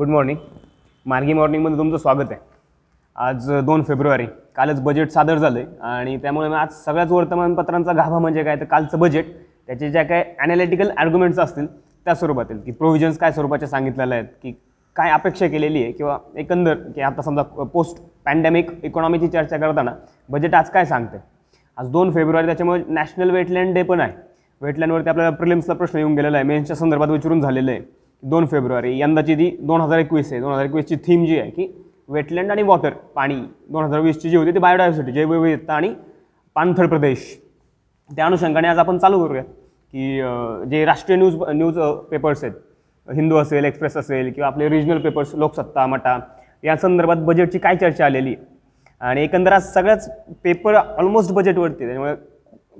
Good morning मार्गी मॉर्निंगमध्ये तुमचं स्वागत आहे. आज दोन फेब्रुवारी. कालच बजेट सादर झालं आहे आणि त्यामुळे आज सगळ्याच वर्तमानपत्रांचा गाभा म्हणजे काय? तर कालचं बजेट त्याचे ज्या काय ॲनालिटिकल आर्ग्युमेंट्स असतील त्या स्वरूपातील की प्रोव्हिजन्स काय स्वरूपाच्या सांगितलेल्या आहेत की काय अपेक्षा केलेली आहे किंवा एकंदर की आता समजा पोस्ट पॅन्डेमिक इकॉनॉमीची चर्चा करताना बजेट आज काय सांगते आज दोन फेब्रुवारी त्याच्यामुळे नॅशनल वेटलँड डे पण आहे. वेटलँडवरती आपल्याला प्रिलिम्सला प्रश्न येऊन गेलेला आहे. मेन्सच्या संदर्भात विचारून झालेलं आहे. दोन फेब्रुवारी यंदाची ती दोन हजार एकवीस आहे दोन हजार एकवीसची थीम जी आहे की वेटलँड आणि वॉटर पाणी. दोन हजार वीसची जी होती ती बायोडायव्हर्सिटी जैवविविधता आणि पाणथळ प्रदेश. त्या अनुषंगाने आज आपण चालू करूया की जे राष्ट्रीय न्यूज न्यूज पेपर्स आहेत हिंदू असेल एक्सप्रेस असेल किंवा आपले रिजनल पेपर्स लोकसत्ता मटा या संदर्भात बजेटची काय चर्चा आलेली? आहे आणि एकंदर आज सगळ्याच पेपर ऑलमोस्ट बजेटवरती त्यामुळे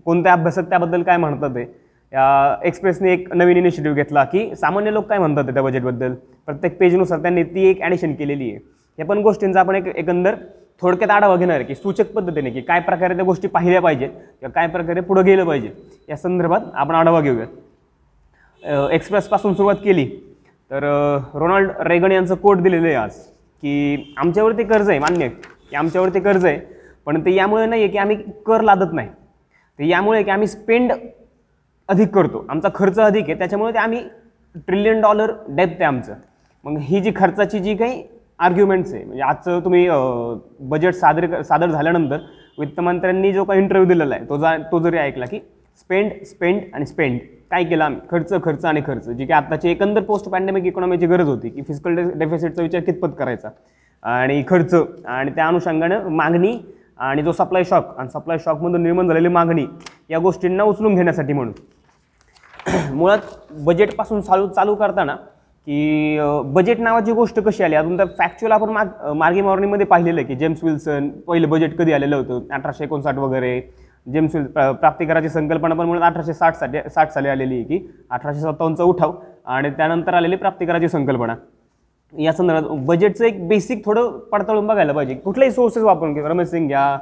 कोणत्या अभ्यासात त्याबद्दल काय म्हणतात ते? एक्सप्रेसने एक नवीन इनिशिएटिव्ह घेतला की सामान्य लोक काय म्हणतात त्या बजेटबद्दल प्रत्येक पेजनुसार त्यांनी ती एक ॲडिशन केलेली आहे. या पण गोष्टींचा आपण एक एकंदर थोडक्यात आढावा घेणार आहे की सूचक पद्धतीने की काय प्रकारे त्या गोष्टी पाहिल्या पाहिजेत किंवा काय प्रकारे पुढं गेलं पाहिजे या संदर्भात आपण आढावा घेऊयात. एक्सप्रेसपासून सुरुवात केली तर रोनाल्ड रेगन यांचं कोट दिलेलं आहे आज की आमच्यावरती कर्ज आहे मान्य की आमच्यावरती कर्ज आहे पण ते यामुळे नाही आहे की आम्ही कर लादत नाही. ते यामुळे की आम्ही स्पेंड अधिक करतो. आमचा खर्च अधिक आहे त्याच्यामुळे ते आम्ही ट्रिलियन डॉलर डेप्थ आहे आमचं. मग ही जी खर्चाची जी काही आर्ग्युमेंट्स आहे म्हणजे आजचं तुम्ही बजेट सादर सादर झाल्यानंतर वित्तमंत्र्यांनी जो काही इंटरव्ह्यू दिलेला आहे तो जा तो जरी ऐकला की स्पेंड स्पेंड आणि स्पेंड काय केलं आम्ही? खर्च खर्च आणि खर्च जी की आत्ताची एकंदर पोस्ट पॅन्डेमिक इकॉनॉमीची गरज होती की फिजिकल डेफिसिटचा विचार कितपत करायचा? आणि खर्च आणि त्या अनुषंगानं मागणी आणि जो सप्लाय शॉक आणि सप्लाय शॉकमधून निर्माण झालेली मागणी या गोष्टींना उचलून घेण्यासाठी म्हणून. मुळात बजेटपासून चालू चालू करताना की बजेट नावाची गोष्ट कशी आली? अजून तर फॅक्च्युअल आपण माग मार्गी मॉर्निंगमध्ये पाहिलेलं आहे की जेम्स विल्सन पहिलं बजेट कधी आलेलं होतं? अठराशे एकोणसाठ वगैरे. जेम्स विल प्राप्तिकराची संकल्पना पण मुळात अठराशे साठ साली साठ साली आलेली आहे की अठराशे सत्तावन्नचा उठाव आणि त्यानंतर आलेली प्राप्तिकराची संकल्पना. या संदर्भात बजेटचं एक बेसिक थोडं पडताळून बघायला पाहिजे. कुठलेही सोर्सेस वापरून किंवा रमेश सिंग घ्या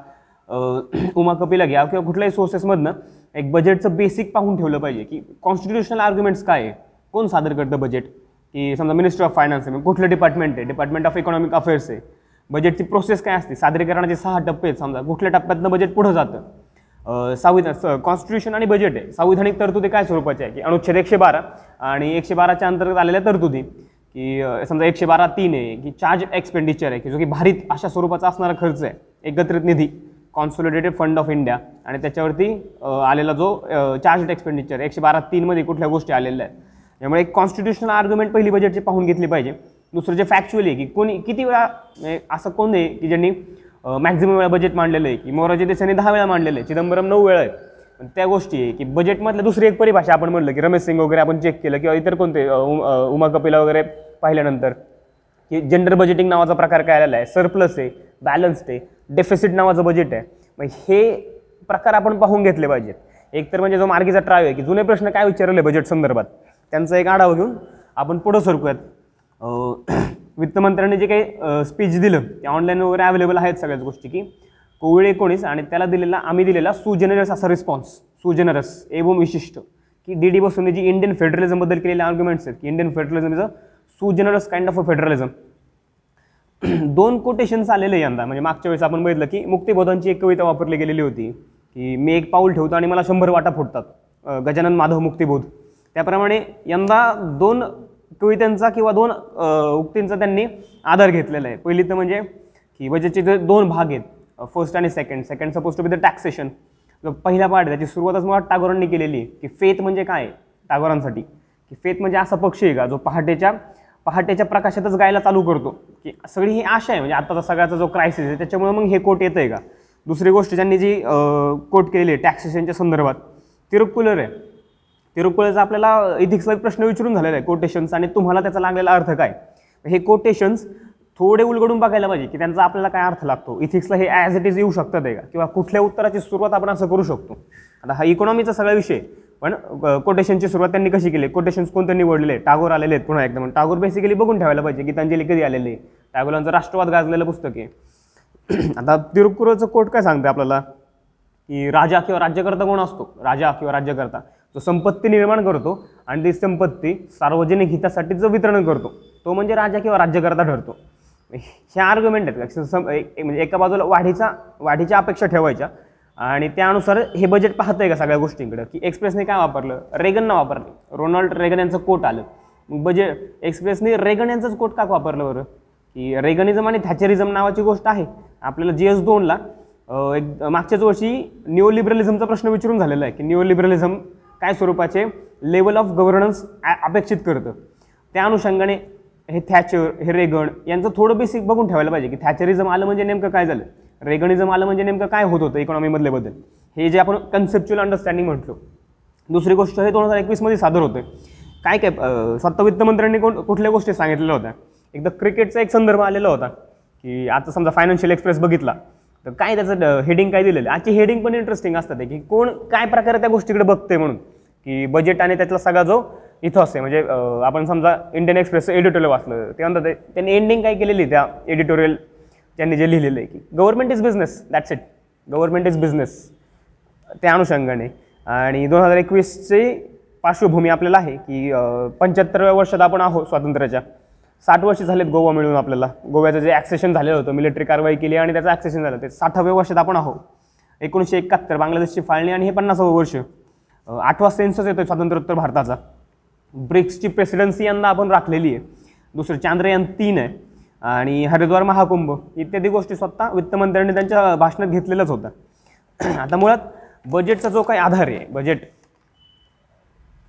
उमा कपिला घ्या किंवा कुठल्याही सोर्सेसमधनं एक बजेटचं बेसिक पाहून ठेवलं पाहिजे की कॉन्स्टिट्युशनल आर्ग्युमेंट्स काय आहे? कोण सादर करतं बजेट की समजा मिनिस्टर ऑफ फायनान्स आहे कुठलं डिपार्टमेंट आहे? डिपार्टमेंट ऑफ इकॉनॉमिक अफेअर्स आहे. बजेटची प्रोसेस काय असते? सादरीकरणाचे सहा टप्पे आहेत समजा कुठल्या टप्प्यातनं बजेट पुढं जातं? संविधान कॉन्स्टिट्यूशन आणि बजेट आहे. संविधानिक तरतुदी काय स्वरूपाचे आहे की अनुच्छेद एकशे बारा आणि एकशे बाराच्या अंतर्गत आलेल्या तरतुदी. की समजा एकशे बारा तीन आहे की चार्ज एक्सपेंडिचर आहे की जो की भारित अशा स्वरूपाचा असणारा खर्च आहे. एकत्रित निधी. कॉन्सोलिडेटेड फंड ऑफ इंडिया आणि त्याच्यावरती आलेला जो चार्ज एक्सपेंडिचर एकशे बारा तीनमध्ये कुठल्या गोष्टी आलेल्या आहेत. त्यामुळे एक कॉन्स्टिट्युशनल आर्ग्युमेंट पहिली बजेटची पाहून घेतली पाहिजे. दुसरं जे फॅक्च्युअली आहे की कोणी किती वेळा म्हणजे असं कोण आहे की ज्यांनी मॅक्झिमम वेळा बजेट मांडलेलं आहे की मोरारजी देसाईंनी दहा वेळा मांडलेलं आहे चिदंबरम नऊ वेळा आहे पण त्या गोष्टी आहे की बजेटमधलं दुसरी एक परिभाषा आपण म्हणलं की रमेश सिंग वगैरे आपण चेक केलं किंवा इतर कोणते उम- उमा कपिला वगैरे पाहिल्यानंतर की जेंडर बजेटिंग नावाचा प्रकार काय आलेला आहे? सरप्लस आहे बॅलन्स्ड आहे. डेफिसिट नावाचं बजेट आहे. मग हे प्रकार आपण पाहून घेतले पाहिजेत. एक तर म्हणजे जो मार्गीचा ट्राय आहे की जुने प्रश्न काय विचारले बजेट संदर्भात? त्यांचा एक आढावा घेऊन आपण पुढं सरकूयात. वित्तमंत्र्यांनी जे काही स्पीच दिलं ते ऑनलाईन वगैरे अवेलेबल आहेत सगळ्याच गोष्टी की कोविड एकोणीस आणि त्याला दिलेला आम्ही दिलेला सुजेनरस असा रिस्पॉन्स सुजेनरस एवम विशिष्ट की डी डी बसून जी इंडियन फेडरलिझमबद्दल केलेले आर्ग्युमेंट्स आहेत की Indian federalism is a sui generis kind of a federalism दोन कोटेशन्स आलेले यंदा. म्हणजे मागच्या वेळेस आपण बघितलं की मुक्तिबोधांची एक कविता वापरली गेलेली होती की मी एक पाऊल ठेवतो आणि मला शंभर वाटा फुटतात. गजानन माधव मुक्तिबोध. त्याप्रमाणे यंदा दोन कवितांचा किंवा दोन उक्तींचा त्यांनी आधार घेतलेला आहे. पहिली तर म्हणजे की बजेटचे जे दोन भाग आहेत फर्स्ट आणि second second suppose to be the taxation जो पहिला पार्ट त्याची सुरुवातच मला टागोरांनी केलेली आहे की फेथ म्हणजे काय? आहे टागोरांसाठी. की फेथ म्हणजे असा पक्षी आहे का जो पहाटेच्या पहाटेच्या प्रकाशातच गायला चालू करतो. की सगळी ही आशा आहे. म्हणजे आताचा सगळ्याचा जो क्रायसिस आहे त्याच्यामुळे मग हे कोट येतं आहे का? दुसरी गोष्ट ज्यांनी जी कोट केलेली आहे टॅक्सेशनच्या संदर्भात तिरुक्कुलर आहे. तिरुक्कुलरचा आपल्याला इथिक्सला एक प्रश्न विचारून झालेला आहे कोटेशन्स आणि तुम्हाला त्याचा लागलेला अर्थ काय? हे कोटेशन्स थोडे उलगडून बघायला पाहिजे की त्यांचा आपल्याला काय अर्थ लागतो? इथिक्सला हे ॲज इट इज येऊ शकतात आहे का? किंवा कुठल्या उत्तराची सुरुवात आपण असं करू शकतो? आता हा इकॉनॉमीचा सगळा विषय पण कोटेशनची सुरुवात त्यांनी कशी केली? कोटेशन्स कोणते निवडलेले? आहे? टागोर आलेले आहेत पुन्हा एकदा. टागोर बेसिकली बघून ठेवायला पाहिजे गीतांजली कधी आलेली. आहे टागोरांचं राष्ट्रवाद गाजलेलं पुस्तक आहे. आता तिरुक्कुरचं कोट काय सांगते आपल्याला? की राजा किंवा राज्यकर्ता कोण असतो? राजा किंवा राज्यकर्ता. जो संपत्ती निर्माण करतो आणि ती संपत्ती सार्वजनिक हितासाठी जो वितरण करतो तो म्हणजे राजा किंवा राज्यकर्ता ठरतो. ह्या आर्ग्युमेंट आहेत म्हणजे एका बाजूला वाढीचा वाढीच्या अपेक्षा ठेवायच्या आणि त्यानुसार हे बजेट पाहतंय का सगळ्या गोष्टींकडं? की एक्सप्रेसने काय वापरलं? रेगननं वापरलं. रोनाल्ड रेगन यांचं कोट आलं. मग बजेट एक्सप्रेसने रेगन यांचंच कोट का वापरलं बरं? की रेगनिझम आणि थॅचरिझम नावाची गोष्ट आहे. आपल्याला जी एस दोनला एक मागच्याच वर्षी न्यू लिबरलिझमचा प्रश्न विचारून झालेला आहे की न्यू लिबरलिझम काय स्वरूपाचे लेवल ऑफ गव्हर्नन्स अपेक्षित करतं. त्या अनुषंगाने हे थॅचर हे रेगण यांचं थोडं बेसिक बघून ठेवायला पाहिजे की थॅचरिझम आलं म्हणजे नेमकं काय झालं? रेगनिझम आलं म्हणजे नेमकं काय होत होतं इकॉनॉमीमधले बदल? हे जे आपण कन्सेप्च्युअल अंडरस्टँडिंग म्हटलो. दुसरी गोष्ट हे दोन हजार एकवीसमध्ये सादर होतं काय काय स्वतः वित्तमंत्र्यांनी कोण कुठल्या गोष्टी सांगितलेल्या होत्या? एकदा क्रिकेटचा एक संदर्भ आलेला होता की आता समजा फायनान्शियल एक्सप्रेस बघितला तर काय त्याचं हेडिंग काय दिलेलं आजची हेडिंग पण इंटरेस्टिंग असतात की कोण काय प्रकारे त्या गोष्टीकडे बघते म्हणून. की बजेट आणि त्यातला सगळा जो इथं असते म्हणजे आपण समजा इंडियन एक्सप्रेसचं एडिटोरियल वाचलं ते म्हणतात ते- त्यांनी एंडिंग काय केलेली आहे त्या एडिटोरियल त्यांनी जे लिहिलेलं आहे की government is business that's it government is business त्या अनुषंगाने. आणि दोन हजार एकवीसची पार्श्वभूमी आपल्याला आहे की पंच्याहत्तरव्या वर्षात आपण आहोत स्वातंत्र्याच्या. साठ वर्ष झालेत गोवा मिळून आपल्याला. गोव्याचं जे ॲक्सेशन झालेलं होतं मिलिटरी कारवाई केली आणि त्याचं ॲक्सेशन झालं ते साठाव्या वर्षात आपण आहोत. एकोणीसशे एकाहत्तर बांगलादेशची फाळणी आणि हे पन्नासावं वर्ष. आठवा सेन्सस येतो स्वातंत्र्योत्तर भारताचा. ब्रिक्सची प्रेसिडेन्सी यंदा आपण राखलेली आहे. दुसरं चांद्रयान तीन आहे. आणि हरिद्वार महाकुंभ इत्यादी गोष्टी स्वतः वित्तमंत्र्यांनी त्यांच्या भाषणात घेतलेलंच होतं. आता मुळात बजेटचा जो काही आधार आहे बजेट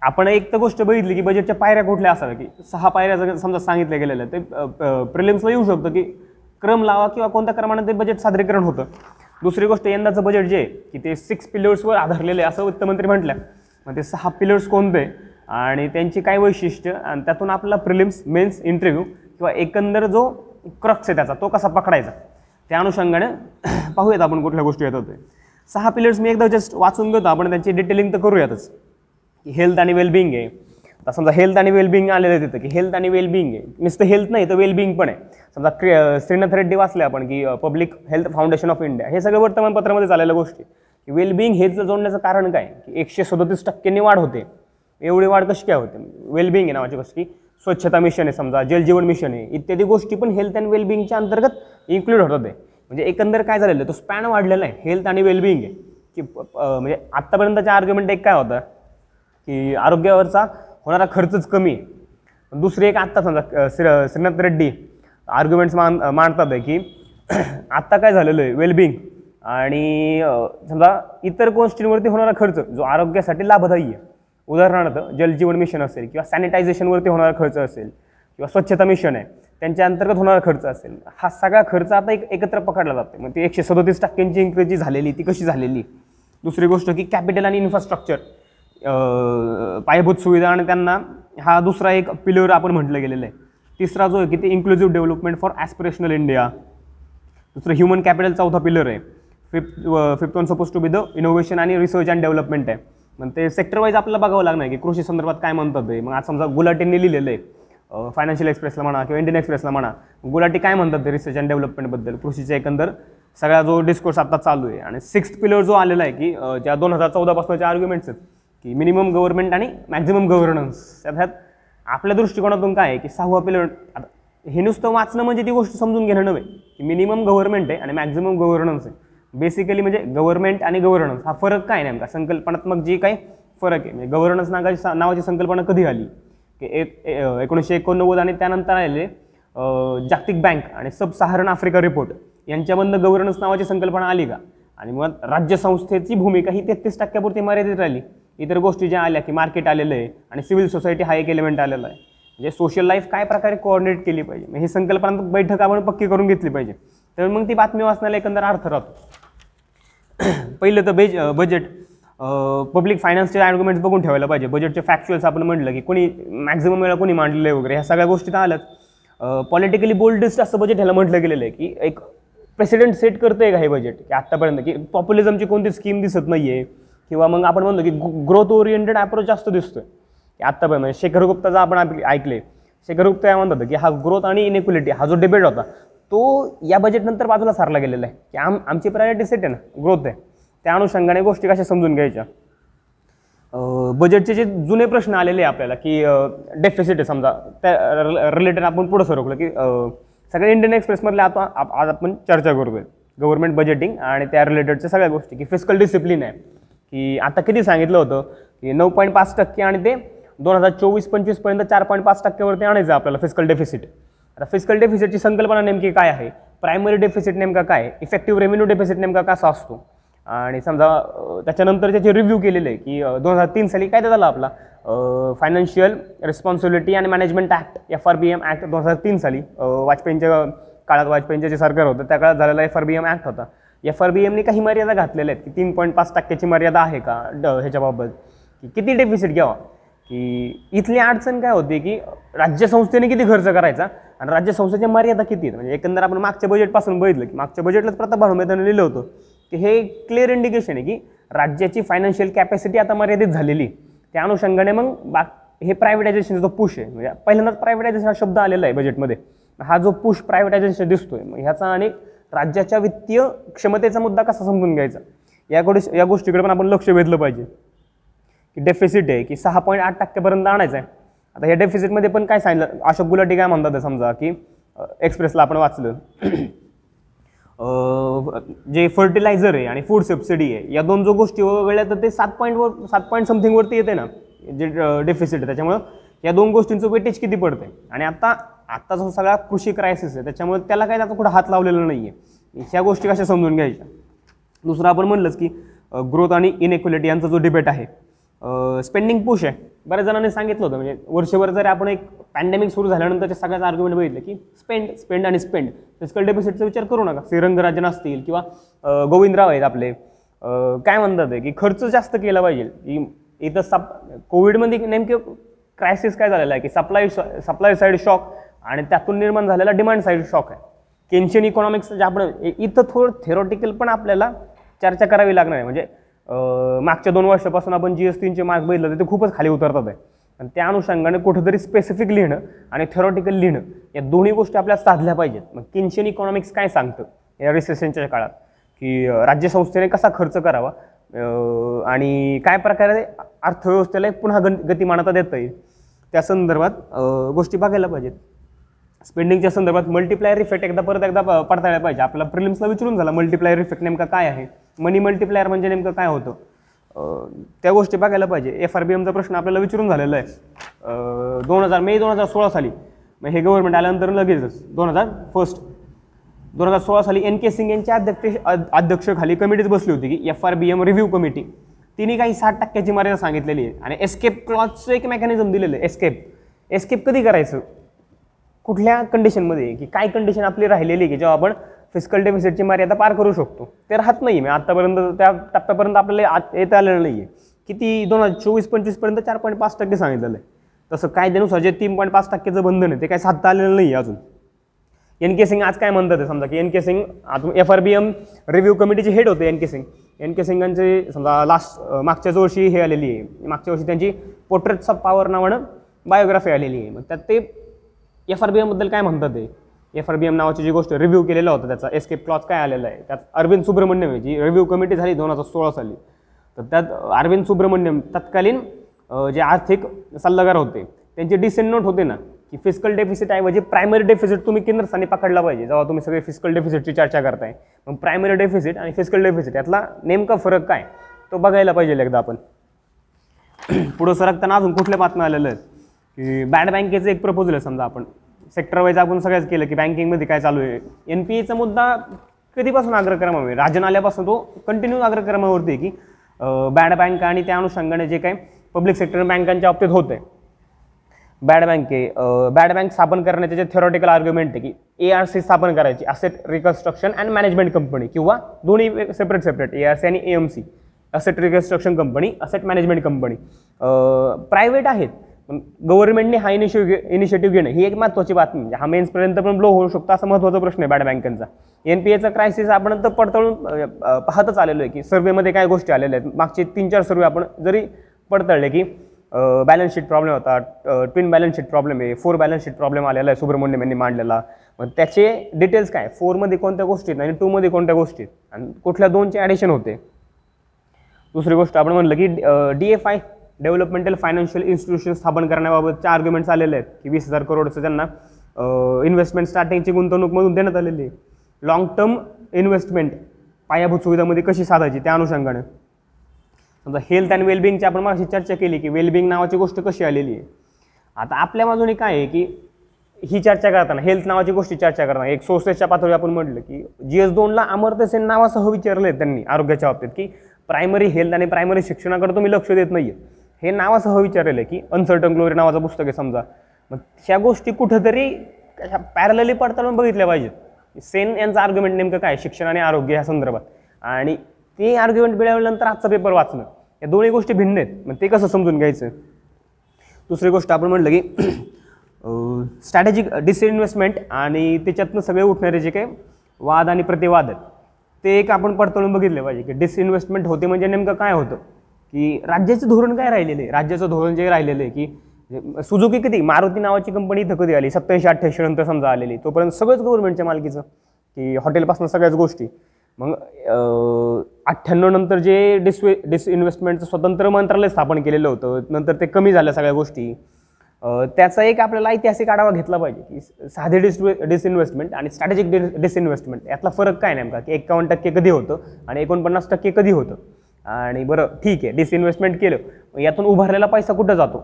आपण एक तर गोष्ट बघितली की बजेटच्या पायऱ्या कुठल्या असाव्या? की सहा पायऱ्या जर समजा सांगितल्या गेलेल्या ते प्रिलिम्सला येऊ शकतं की क्रम लावा किंवा कोणत्या क्रमाने ते बजेट सादरीकरण होतं. दुसरी गोष्ट यंदाचं बजेट जे आहे की ते सिक्स पिलर्सवर आधारलेलं आहे असं वित्तमंत्री म्हटलं मग ते सहा पिलर्स कोणते? आणि त्यांची काय वैशिष्ट्य? आणि त्यातून आपला प्रिलिम्स मेन्स इंटरव्ह्यू किंवा एकंदर जो क्रक्स आहे त्याचा तो कसा पकडायचा? त्या अनुषंगाने पाहूयात आपण कुठल्या गोष्टी येत होते सहा पिलर्स मी एकदा जस्ट वाचून घेतो आपण त्यांची डिटेलिंग तर करूयातच. की हेल्थ आणि वेलबिंग आहे. आता समजा हेल्थ आणि वेलबिंग आलेलं आहे तिथं की हेल्थ आणि वेलबिंग आहे. नुसतं हेल्थ नाही तर वेलबिंग पण आहे. समजा क्रि श्रीनाथ रेड्डी वाचले आपण की public health foundation of India हे सगळं वर्तमानपत्रामध्ये झालेल्या गोष्टी. की वेलबिंग हेल्थला जोडण्याचं कारण काय? की एकशे सदोतीस टक्क्यांनी वाढ होते. एवढी वाढ कशी काय होते? वेलबिंग आहे नावाची गोष्ट. की स्वच्छता मिशन आहे समजा जलजीवन मिशन आहे इत्यादी गोष्टी पण हेल्थ अँड वेलबिंगच्या अंतर्गत इन्क्लूड होतात आहे म्हणजे एकंदर काय झालेलं आहे? तो स्पॅन वाढलेला आहे हेल्थ आणि वेलबिंग आहे. की म्हणजे आत्तापर्यंतच्या आर्ग्युमेंट एक काय होता? की आरोग्यावरचा होणारा खर्चच कमी आहे. दुसरी एक आत्ता समजा श्री श्रीनाथ रेड्डी आर्ग्युमेंट्स मान मांडतात आहे की आत्ता काय झालेलं आहे? वेलबिंग आणि समजा इतर गोष्टींवरती होणारा खर्च जो आरोग्यासाठी लाभदायी आहे. उदाहरणार्थ जलजीवन मिशन असेल किंवा सॅनिटायझेशनवरती होणारा खर्च असेल किंवा स्वच्छता मिशन आहे त्यांच्या अंतर्गत होणारा खर्च असेल हा सगळा खर्च आता एक एकत्र पकडला जातो मग ती एकशे सदोतीस टक्क्यांची इन्क्रीज जी झालेली ती कशी झालेली? दुसरी गोष्ट की कॅपिटल आणि इन्फ्रास्ट्रक्चर पायाभूत सुविधा आणि त्यांना हा दुसरा एक पिलर आपण म्हटलं गेलेलं आहे. तिसरा जो आहे की ते inclusive development for aspirational India दुसरं ह्युमन कॅपिटल चौथा पिलर आहे. Fifth fifth one suppose to be the innovation आणि रिसर्च अँड डेव्हलपमेंट आहे. मग ते सेक्टर वाईज आपल्याला बघावं लागणार की कृषी संदर्भात काय म्हणतात ते. मग आज समजा गुलाटींनी लिहिलेलं आहे फायनान्शियल एक्सप्रेसला म्हणा किंवा इंडियन एक्सप्रेसला म्हणा गुलाटी काय म्हणतात ते रिसर्च अँड डेव्हलपमेंटबद्दल कृषीच्या एकंदर सगळा जो डिस्कोर्स आता चालू आहे आणि सिक्स्थ पिलर जो आलेला आहे की ज्या दोन हजार चौदापासूनच्या आर्ग्युमेंट्स आहेत की मिनिमम गव्हर्नमेंट आणि मॅक्झिमम गव्हर्नन्स त्यात आपल्या दृष्टिकोनातून काय आहे की सहावा पिलर आता हे नुसतं वाचणं म्हणजे ती गोष्ट समजून घेणं नव्हे की मिनिमम गव्हर्नमेंट आहे आणि मॅक्झिमम गव्हर्नन्स आहे. बेसिकली म्हणजे गव्हर्नमेंट आणि गव्हर्नन्स हा फरक काय नेमका? संकल्पनात्मक जी काही फरक आहे म्हणजे गव्हर्नन्स नावाची नावाची संकल्पना कधी आली? की एक एकोणीसशे एकोणनव्वद आणि त्यानंतर आलेले जागतिक बँक आणि सब सहारण आफ्रिका रिपोर्ट यांच्यामधनं गव्हर्नन्स नावाची संकल्पना आली का? आणि मग राज्यसंस्थेची भूमिका ही तेहतीस टक्क्यापुरती मर्यादित राहिली. इतर गोष्टी ज्या आल्या की मार्केट आलेलं आहे आणि सिव्हिल सोसायटी हा एक एलिमेंट आलेला आहे. म्हणजे सोशल लाईफ काय प्रकारे कोऑर्डिनेट केली पाहिजे? मग ही संकल्पनात्मक बैठक आपण पक्की करून घेतली पाहिजे. तर मग ती बातमी वाचण्याला एकंदर अर्थ राहतो. पहिलं तर बेज बजेट पब्लिक फायनान्सचे आर्ग्युमेंट्स बघून ठेवायला पाहिजे. बजेटचे फॅक्च्युअल्स आपण म्हटलं की कोणी मॅक्झिमम वेळा कोणी आहे वगैरे ह्या सगळ्या गोष्टी तर आल्याच. पॉलिटिकली बोल्डेस्ट असं बजेट ह्याला म्हटलं गेलेलं आहे की एक प्रेसिडेंट सेट करतं आहे का हे बजेट की आत्तापर्यंत की पॉप्युलिझमची कोणती स्कीम दिसत नाही आहे किंवा मग आपण म्हणतो की ग्रोथ ओरिएंटेड अप्रोच जास्त दिसतोय. की आत्तापर्यंत म्हणजे शेखर गुप्ताचा आपण ऐकले शेखर गुप्ता काय म्हणतात की हा ग्रोथ आणि इनइक्वलिटी हा जो डिबेट होता तो या बजेटनंतर बाजूला सारला गेलेला आहे. की आम आमची प्रायोरिटी सेट आहे ना ग्रोथ आहे. त्या अनुषंगाने गोष्टी कशा समजून घ्यायच्या? बजेटचे जे जुने प्रश्न आलेले आहे आपल्याला की डेफिसिट आहे समजा त्या रिलेटेड आपण पुढं सरकलो की सगळ्या इंडियन एक्सप्रेसमधल्या आता आज आपण चर्चा करूया. गव्हर्नमेंट बजेटिंग आणि त्या रिलेटेडच्या सगळ्या गोष्टी की फिजिकल डिसिप्लिन आहे. की आता किती सांगितलं होतं की नऊ पॉईंट पाच टक्के आणि ते दोन हजार चोवीस पंचवीसपर्यंत चार पॉईंट पाच टक्क्यावरती आणायचं आपल्याला फिजिकल डेफिसिट आता फिजिकल डेफिसिटची संकल्पना नेमकी काय आहे? प्रायमरी डेफिसिट नेमका काय? आहे इफेक्टिव्ह रेव्हेन्यू डेफिसिट नेमका कसा असतो? आणि समजा त्याच्यानंतर त्याचे रिव्ह्यू केलेले आहे की दोन हजार तीन साली काय झाला आपला. फायनान्शियल रिस्पॉन्सिबिलिटी आणि management act F R B M act दोन हजार तीन साली. वाजपेयींच्या काळात वाजपेयींचे जे सरकार होतं त्या काळात झालेला F R B M act होता. एफ आर बी एमने काही मर्यादा घातलेल्या आहेत. की तीन पॉईंट पाच टक्क्याची मर्यादा आहे का? ड ह्याच्याबाबत. की किती डेफिसिट घ्यावा? की इथली अडचण काय होती? की राज्य संस्थेने किती खर्च करायचा? आणि राज्य संस्थेच्या मर्यादा किती आहेत? म्हणजे एकंदर आपण मागच्या बजेटपासून बघितलं की मागच्या बजेटलाच प्रताप भानुमेदानं लिहिलं होतं की हे क्लिअर इंडिकेशन आहे की राज्याची फायनान्शियल कॅपॅसिटी आता मर्यादित झालेली आहे. त्या अनुषंगाने मग बा हे प्रायव्हेटायझेशनचा जो पुश आहे म्हणजे पहिल्यांदाच प्रायव्हेटायझेशन हा शब्द आलेला आहे बजेटमध्ये हा जो पुश प्रायव्हेटायझेशन दिसतोय मग ह्याचा आणि राज्याच्या वित्तीय क्षमतेचा मुद्दा कसा समजून घ्यायचा? या गोष्टी या गोष्टीकडे पण आपण लक्ष वेधलं पाहिजे. की डेफिसिट आहे की सहा पॉईंट आठ टक्क्यापर्यंत आणायचं आहे. आता ह्या डेफिसिटमध्ये पण काय सांगितलं? अशोक गुलाटी काय म्हणतात समजा की एक्सप्रेसला आपण वाचलं. जे फर्टिलायझर आहे आणि फूड सबसिडी आहे या दोन जो गोष्टी वगळल्या तर ते सात पॉईंटवर सात पॉईंट समथिंगवरती येते ना जे डेफिसिट आहे. त्याच्यामुळं या दोन गोष्टींचं वेटेज किती पडते आणि आता आत्ता जो सगळा कृषी क्रायसिस आहे त्याच्यामुळे त्याला काही आता कुठं हात लावलेला नाही आहे ह्या गोष्टी कशा समजून घ्यायच्या? दुसरं आपण म्हणलंच की ग्रोथ आणि इनइक्वलिटी यांचा जो डिबेट आहे स्पेंडिंग पुश आहे. बऱ्याच जणांनी सांगितलं होतं म्हणजे वर्षभर जरी आपण एक पॅन्डेमिक सुरू झाल्यानंतर सगळ्याच आर्ग्युमेंट बघितलं की स्पेंड स्पेंड आणि स्पेंड फिजिकल डेफिसिटचा विचार करू नका. श्रीरंगराजन असतील किंवा गोविंदराव आहेत आपले काय म्हणतात की खर्च जास्त केला पाहिजे. की इथं सप कोविडमध्ये नेमकं क्रायसिस काय झालेला आहे की सप्लाय सप्लाय साईड शॉक आणि त्यातून निर्माण झालेला डिमांड साईड शॉक आहे. केन्शियन इकॉनॉमिक्स जे आपण इथं थोडं थेरॉटिकल पण आपल्याला चर्चा करावी लागणार आहे. म्हणजे मागच्या दोन वर्षापासून आपण जी एस टीचे मार्क बघितलं तर ते खूपच खाली उतरतात आहे. आणि त्या अनुषंगाने कुठंतरी स्पेसिफिक लिहिणं आणि थेरॉटिकल लिहिणं या दोन्ही गोष्टी आपल्याला साधल्या पाहिजेत. मग केन्शियन इकॉनॉमिक्स काय सांगतं या रिसेशनच्या काळात? की राज्य राज्यसंस्थेने कसा खर्च करावा? आणि काय प्रकारे अर्थव्यवस्थेला एक पुन्हा गण गतिमानता देता येईल? त्या संदर्भात गोष्टी बघायला पाहिजेत. स्पेंडिंगच्या संदर्भात मल्टिप्लायर इफेक्ट एकदा परत एकदा प- पडताळायला पाहिजे आपल्या प्रिलिम्सला विचारून झाला मल्टिप्लायर इफेक्ट नेमका काय आहे? मनी मल्टिप्लायर म्हणजे नेमकं काय होतं? त्या गोष्टी बघायला पाहिजे. एफ आर बी एमचा प्रश्न आपल्याला विचारून झालेला आहे. दोन हजार मे दोन हजार सोळा साली. मग हे गव्हर्नमेंट आल्यानंतर लगेचच दोन हजार फर्स्ट दोन हजार सोळा साली एन के सिंग यांच्या अध्यक्ष अध्यक्षखाली कमिटीच बसली होती की F R B M review committee तिने काही साठ टक्क्याची मर्यादा सांगितलेली आहे. आणि एस्केप क्लॉजचं एक मेकॅनिझम दिलेलं आहे. एस्केप एस्केप कधी करायचं? कुठल्या कंडिशनमध्ये की काय कंडिशन आपली राहिलेली आहे की जेव्हा आपण फिजिकल डेफिसिटची मर्यादा पार करू शकतो. ते राहत नाही मी आत्तापर्यंत त्या टप्प्यापर्यंत आपल्याला आत येता आलेलं नाही आहे किती? दोन हजार चोवीस पंचवीसपर्यंत चार पॉईंट पाच टक्के सांगितलेलं आहे. तसं कायद्यानुसार जे तीन पॉईंट पाच टक्केचं बंधन आहे ते काय साधता आलेलं नाही आहे अजून. एन के सिंग आज काय म्हणतात ते समजा की एन के सिंग आता F R B M review कमिटीचे हेड होते N K Singh N K सिंगांचे समजा लास्ट मागच्याच वर्षी हे आलेली आहे. मागच्या वर्षी त्यांची पोर्ट्रेट्स ऑफ पॉवर नावानं बायोग्राफी आलेली आहे. मग त्यात ते एफ आर बी एमबद्दल काय म्हणतात ते एफ आर बी एम नावाची जी गोष्ट रिव्ह्यू केलेला होता त्याचा एस्केप क्लॉज काय आलेला आहे? त्यात अरविंद सुब्रमण्यम आहे, जी रिव्ह्यू कमिटी झाली दोन हजार सोळा साली. तर त्यात अरविंद सुब्रमण्यम तत्कालीन जे आर्थिक सल्लागार होते त्यांचे डिसेंट नोट होते ना की फिजिकल डेफिसिट ऐवजी प्रायमरी डेफिसिट तुम्ही केंद्रस्थानी पकडला पाहिजे जेव्हा तुम्ही सगळे फिजिकल डेफिसिटची चर्चा करताय. मग प्रायमरी डेफिसिट आणि फिजिकल डेफिसिट यातला नेमका फरक काय? तो बघायला पाहिजे एकदा आपण. पुढं सरकताना अजून कुठल्या बातम्या आलेल्या आहेत? की बॅड बँकेचं एक प्रपोजल आहे समजा आपण. सेक्टर वाईज आपण सगळ्याच केलं की बँकिंगमध्ये काय चालू आहे? एन पी एचा मुद्दा कधीपासून अग्रक्रमावर आहे? राजन आल्यापासून तो कंटिन्यू अग्रक्रमावरती आहे की बॅड बँक आणि त्या अनुषंगाने जे काही पब्लिक सेक्टर बँकांच्या बाबतीत होत आहे. बॅड बँके बॅड बँक स्थापन करण्याचे जे थेरॉटिकल आर्ग्युमेंट आहे की ए आर सी स्थापन करायची asset reconstruction and management company किंवा दोन्ही separate separate A R C आणि A M C asset reconstruction company asset management company private आहेत. पण गव्हर्नमेंटने हा इनिशिएटिव्ह इनिशिएटिव्ह घेणं ही एक महत्त्वाची बातमी म्हणजे हा मेन्सपर्यंत पण ब्लो होऊ शकतो असा महत्त्वाचा प्रश्न आहे बॅड बँकांचा. एन पी एचा क्रायसिस आपण तर पडताळून पाहतच आलेलो आहे की सर्वेमध्ये काय गोष्टी आलेल्या आहेत. मागचे तीन चार सर्वे आपण जरी पडताळले की बॅलन्स शीट प्रॉब्लेम होता ट्विन बॅलन्स शीट प्रॉब्लेम आहे फोर बॅलन्स शीट प्रॉब्लेम आलेला आहे सुब्रमण्यम यांनी मांडलेला. मग त्याचे डिटेल्स काय? फोरमध्ये कोणत्या गोष्टी आहेत आणि टूमध्ये कोणत्या गोष्टी आहेत? आणि कुठल्या दोनचे ॲडिशन होते? दुसरी गोष्ट आपण म्हणलं की D F I developmental financial institution स्थापन करण्याबाबतचे आर्ग्युमेंट्स आलेले आहेत की वीस हजार करोडचं त्यांना इन्व्हेस्टमेंट स्टार्टिंगची गुंतवणूकमधून देण्यात आलेली आहे. लॉंग टर्म इन्व्हेस्टमेंट पायाभूत सुविधामध्ये कशी साधायची त्या अनुषंगाने. समजा हेल्थ अँड वेलबिंगची आपण मागची चर्चा केली की वेलबिंग नावाची गोष्ट कशी आलेली आहे. आता आपल्या बाजूने काय आहे की ही चर्चा करताना हेल्थ नावाची गोष्टी चर्चा करताना एक सोर्सेसच्या पातळीवर आपण म्हटलं की जी एस दोनला अमर्त्य सेन नावासह आहे त्यांनी आरोग्याच्या बाबतीत की प्रायमरी हेल्थ आणि प्रायमरी शिक्षणाकडे तुम्ही लक्ष देत नाही आहे हे नावासह विचारलेलं आहे की अनसर्टन ग्लोरी नावाचं पुस्तक आहे समजा. मग ह्या गोष्टी कुठंतरी पॅरलली पडताळून बघितल्या पाहिजेत. सेन यांचं आर्ग्युमेंट नेमकं काय? शिक्षण आणि आरोग्य ह्या संदर्भात. आणि ते आर्ग्युमेंट मिळवल्यानंतर आजचा पेपर वाचणं. या दोन्ही गोष्टी भिन्न आहेत. मग ते कसं समजून घ्यायचं? दुसरी गोष्ट आपण म्हटलं की स्ट्रॅटेजिक डिसइन्व्हेस्टमेंट आणि त्याच्यातनं सगळे उठणारे जे काही वाद आणि प्रतिवाद आहेत ते एक आपण पडताळून बघितले पाहिजे की डिसइन्व्हेस्टमेंट होते म्हणजे नेमकं काय होतं? की राज्याचं धोरण काय राहिलेलं आहे? राज्याचं धोरण जे राहिलेलं आहे की सुजुकी किती? मारुती नावाची कंपनी इथं कधी आली? सत्याऐंशी अठ्ठ्याऐंशी नंतर समजा आलेली. तोपर्यंत सगळंच गव्हर्नमेंटच्या मालकीचं की हॉटेलपासून सगळ्याच गोष्टी. मग अठ्ठ्याण्णव नंतर जे डिसवे डिसइन्व्हेस्टमेंटचं स्वतंत्र मंत्रालय स्थापन केलेलं होतं नंतर ते कमी झाल्या सगळ्या गोष्टी. त्याचा एक आपल्याला ऐतिहासिक आढावा घेतला पाहिजे की साधे डिस डिसइन्व्हेस्टमेंट आणि स्ट्रॅटेजिक डिस डिसइन्व्हेस्टमेंट यातला फरक काय नेमका? की एकावन्न टक्के कधी होतं आणि एकोणपन्नास टक्के कधी होतं? आणि बरं ठीक आहे डिसइन्व्हेस्टमेंट केलं. मग यातून उभारलेला पैसा कुठं जातो?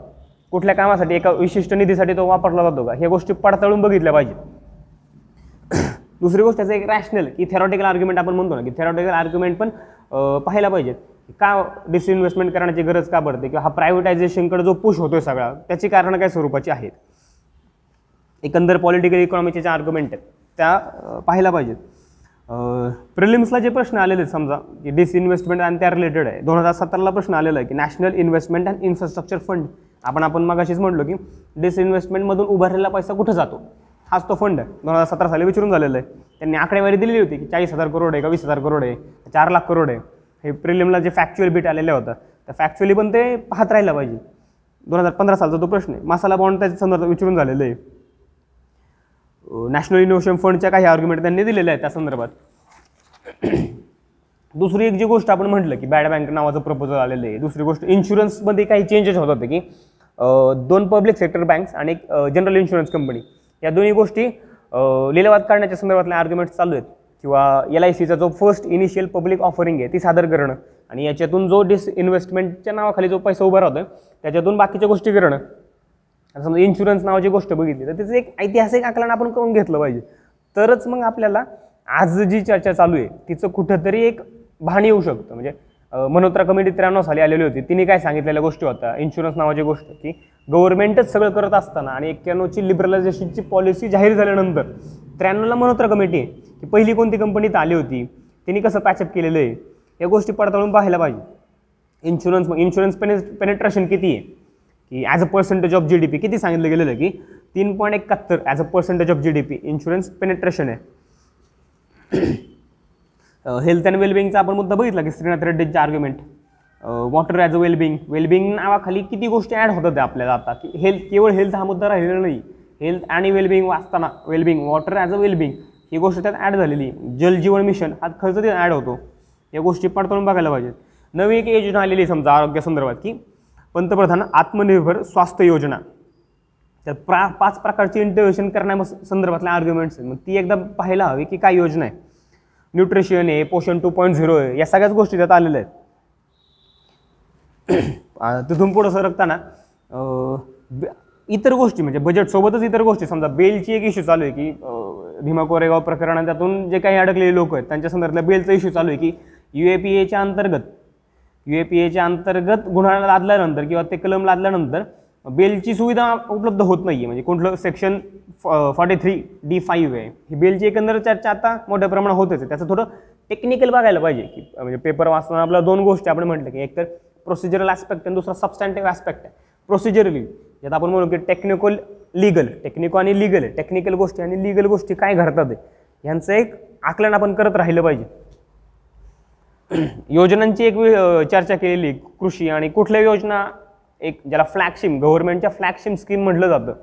कुठल्या कामासाठी? एका विशिष्ट निधीसाठी तो वापरला जातो का? ह्या गोष्टी पडताळून बघितल्या पाहिजेत. दुसरी गोष्ट त्याचं एक रॅशनल की थेरॉटिकल आर्ग्युमेंट आपण म्हणतो ना की थेरॉटिकल आर्ग्युमेंट पण पाहायला पाहिजेत. का डिसइन्व्हेस्टमेंट करण्याची गरज का पडते? किंवा हा प्रायव्हेटायझेशनकडे जो पुश होतोय सगळा त्याची कारणं काय स्वरूपाची आहेत? एकंदर पॉलिटिकल इकॉनॉमीचे ज्या आर्ग्युमेंट आहेत त्या पाहायला पाहिजेत. प्रिलिम्सला जे प्रश्न आलेले आहेत समजा की डिसइन्व्हेस्टमेंट आणि त्या रिलेटेड आहे दोन हजार सतराला प्रश्न आलेला आहे की national investment and infrastructure fund आपण आपण मगाशीच म्हटलो की डिसइन्व्हेस्टमेंटमधून उभारलेला पैसा कुठं जातो? हाच तो फंड आहे. दोन हजार सतरा साली विचारून झालेला आहे. त्यांनी आकडेवारी दिलेली होती की चाळीस हजार करोड आहे का वीस हजार करोड आहे चार लाख करोड आहे. हे प्रिलिमला जे फॅक्च्युअल बीट आलेलं होतं तर फॅक्च्युअली पण ते पाहत राहिलं पाहिजे. दोन हजार पंधरा सालचा तो प्रश्न आहे. मसाला बॉन्ड त्याच्या संदर्भात विचारून झालेलं आहे. नॅशनल इनोव्हेशन फंडच्या काही आर्ग्युमेंट त्यांनी दिलेल्या आहेत त्या संदर्भात. दुसरी एक जी गोष्ट आपण म्हटलं की बॅड बँक नावाचं प्रपोजल आलेलं आहे. दुसरी गोष्ट इन्शुरन्समध्ये काही चेंजेस होत होते की दोन पब्लिक सेक्टर बँक्स आणि एक जनरल इन्शुरन्स कंपनी या दोन्ही गोष्टी लिलावात काढण्याच्या संदर्भातल्या आर्ग्युमेंट्स चालू आहेत. किंवा एल आय सीचा जो फर्स्ट इनिशियल पब्लिक ऑफरिंग आहे ती सादर करणं. आणि याच्यातून जो डिस इन्व्हेस्टमेंटच्या नावाखाली जो पैसा उभा राहतो त्याच्यातून बाकीच्या गोष्टी करणं. आता समजा इन्शुरन्स नावाची गोष्ट बघितली तर त्याचं एक ऐतिहासिक आकलन आपण करून घेतलं पाहिजे. तरच मग आपल्याला आज जी चर्चा चालू आहे तिचं कुठंतरी एक भान येऊ शकतं. म्हणजे मनोत्रा कमिटी त्र्याण्णव साली आलेली होती. तिने काय सांगितलेल्या गोष्टी होत्या? इन्शुरन्स नावाची गोष्ट की गव्हर्नमेंटच सगळं करत असताना आणि एक्क्याण्णवची लिबरलायझेशनची पॉलिसी जाहीर झाल्यानंतर त्र्याण्णवला मनोत्रा कमिटी आहे. की पहिली कोणती कंपनी आली होती? तिने कसं पॅचअप केलेलं आहे? या गोष्टी पडताळून पाहायला पाहिजे. इन्शुरन्स मग इन्शुरन्स पेने पेनेट्रेशन किती आहे? की as a percentage of G D P किती सांगितलं गेलेलं आहे की तीन पॉईंट एकाहत्तर as a percentage of G D P insurance penetration आहे. हेल्थ अँड वेलबिंगचा आपण मुद्दा बघितला की Srinath रेड्डींचे argument water as a wellbeing wellbeing नावाखाली किती गोष्टी ॲड होतात आपल्याला आता? की हेल्थ केवळ हेल्थ हा मुद्दा राहिलेला नाही. हेल्थ आणि वेलबिंग वाचताना wellbeing water as a wellbeing ही गोष्ट त्यात ॲड झालेली आहे. जल जीवन मिशन हा खर्च तिथे ॲड होतो. या गोष्टी पडताळून बघायला पाहिजेत. नवी एक योजना आलेली आहे समजा आरोग्यासंदर्भात की पंतप्रधान आत्मनिर्भर स्वास्थ्य योजना. तर प्रा पाच प्रकारचे इंटरव्हेशन करण्या संदर्भातल्या आर्ग्युमेंट्स आहेत. मग ती एकदा पाहायला हवी की काय योजना आहे. न्यूट्रिशन आहे पोषण टू पॉईंट झिरो आहे या सगळ्याच गोष्टी त्यात आलेल्या आहेत. तिथून पुढं सरकताना इतर गोष्टी म्हणजे बजेटसोबतच इतर गोष्टी. समजा बेलची एक इश्यू चालू आहे की भीमा कोरेगाव प्रकरणात त्यातून जे काही अडकलेले लोक आहेत त्यांच्या संदर्भातल्या बेलचा इश्यू चालू आहे की यू ए पी एच्या अंतर्गत यू ए पी एच्या अंतर्गत गुन्हा लादल्यानंतर किंवा ते कलम लादल्यानंतर बेलची सुविधा उपलब्ध होत नाही आहे म्हणजे कुठलं section forty three D five आहे. ही बेलची एकंदर चर्चा आता मोठ्या प्रमाणात होतच आहे. त्याचं थोडं टेक्निकल बघायला पाहिजे की म्हणजे पेपर वाचताना आपल्या दोन गोष्टी आपण म्हटलं की एक तर प्रोसिजरल ॲस्पेक्ट आणि दुसरा सबस्टँटिव्ह ॲस्पेक्ट आहे. प्रोसिजरली ज्यात आपण म्हणू की टेक्निकल लिगल टेक्निको आणि लिगल टेक्निकल गोष्टी आणि लिगल गोष्टी काय घडतात यांचं एक आकलन आपण करत राहिलं पाहिजे. योजनांची एक चर्चा केलेली कृषी आणि कुठल्या योजना एक ज्याला फ्लॅगशिप गव्हर्नमेंटच्या फ्लॅगशिप स्कीम म्हटलं जातं.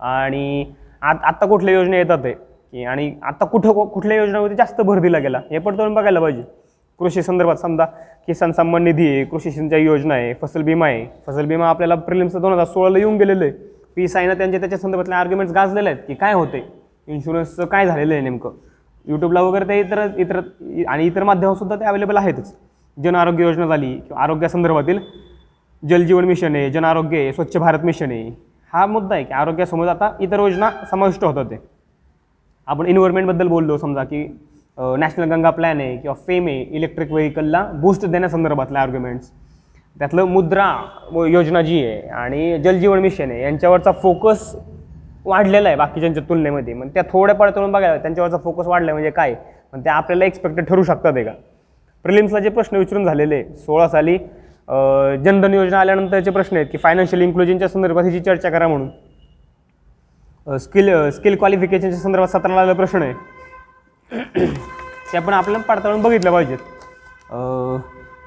आणि आत आत्ता कुठल्या योजना येतात आहे की आणि आता कुठं कुठल्या योजनावरती जास्त भर दिला गेला? हे पण तुम्ही बघायला पाहिजे. कृषी संदर्भात समजा किसान सन्मान निधी आहे कृषी सिंचाई योजना आहे फसल विमा आहे. फसल बीमा आपल्याला प्रिलिम्स दोन हजार सोळाला येऊन गेलेलं आहे. पी सायनं त्यांच्या त्याच्या संदर्भातले आर्ग्युमेंट्स गाजलेले आहेत की काय होते इन्शुरन्सचं काय झालेलं आहे नेमकं? यूट्यूबला वगैरे ते इतर इतर आणि इतर माध्यमसुद्धा ते अवेलेबल आहेतच. जन आरोग्य योजना झाली किंवा आरोग्यासंदर्भातील जलजीवन मिशन आहे जन आरोग्य आहे स्वच्छ भारत मिशन आहे. हा मुद्दा आहे की आरोग्यासमोर आता इतर योजना समाविष्ट होतात ते. आपण इन्व्हायरमेंटबद्दल बोललो समजा की नॅशनल गंगा प्लॅन आहे किंवा फेम आहे इलेक्ट्रिक व्हेकलला बूस्ट देण्यासंदर्भातले आर्ग्युमेंट्स त्यातलं मुद्रा योजना जी आहे आणि जलजीवन मिशन आहे यांच्यावरचा फोकस वाढलेला आहे बाकीच्यांच्या तुलनेमध्ये. मग त्या थोड्या पडताळून बघायला त्यांच्यावरचा फोकस वाढला म्हणजे काय? पण ते आपल्याला एक्सपेक्टेड ठरू शकतात आहे का? प्रिलिम्सला जे प्रश्न विचारून झालेले सोळा साली जनधन योजना आल्यानंतरचे प्रश्न आहेत की फायनान्शियल इन्क्लुजनच्या संदर्भात ह्याची चर्चा करा म्हणून. स्किल स्किल क्वालिफिकेशनच्या संदर्भात सतराला आलेला प्रश्न आहे. ते आपण आपल्याला पडताळून बघितलं पाहिजेत.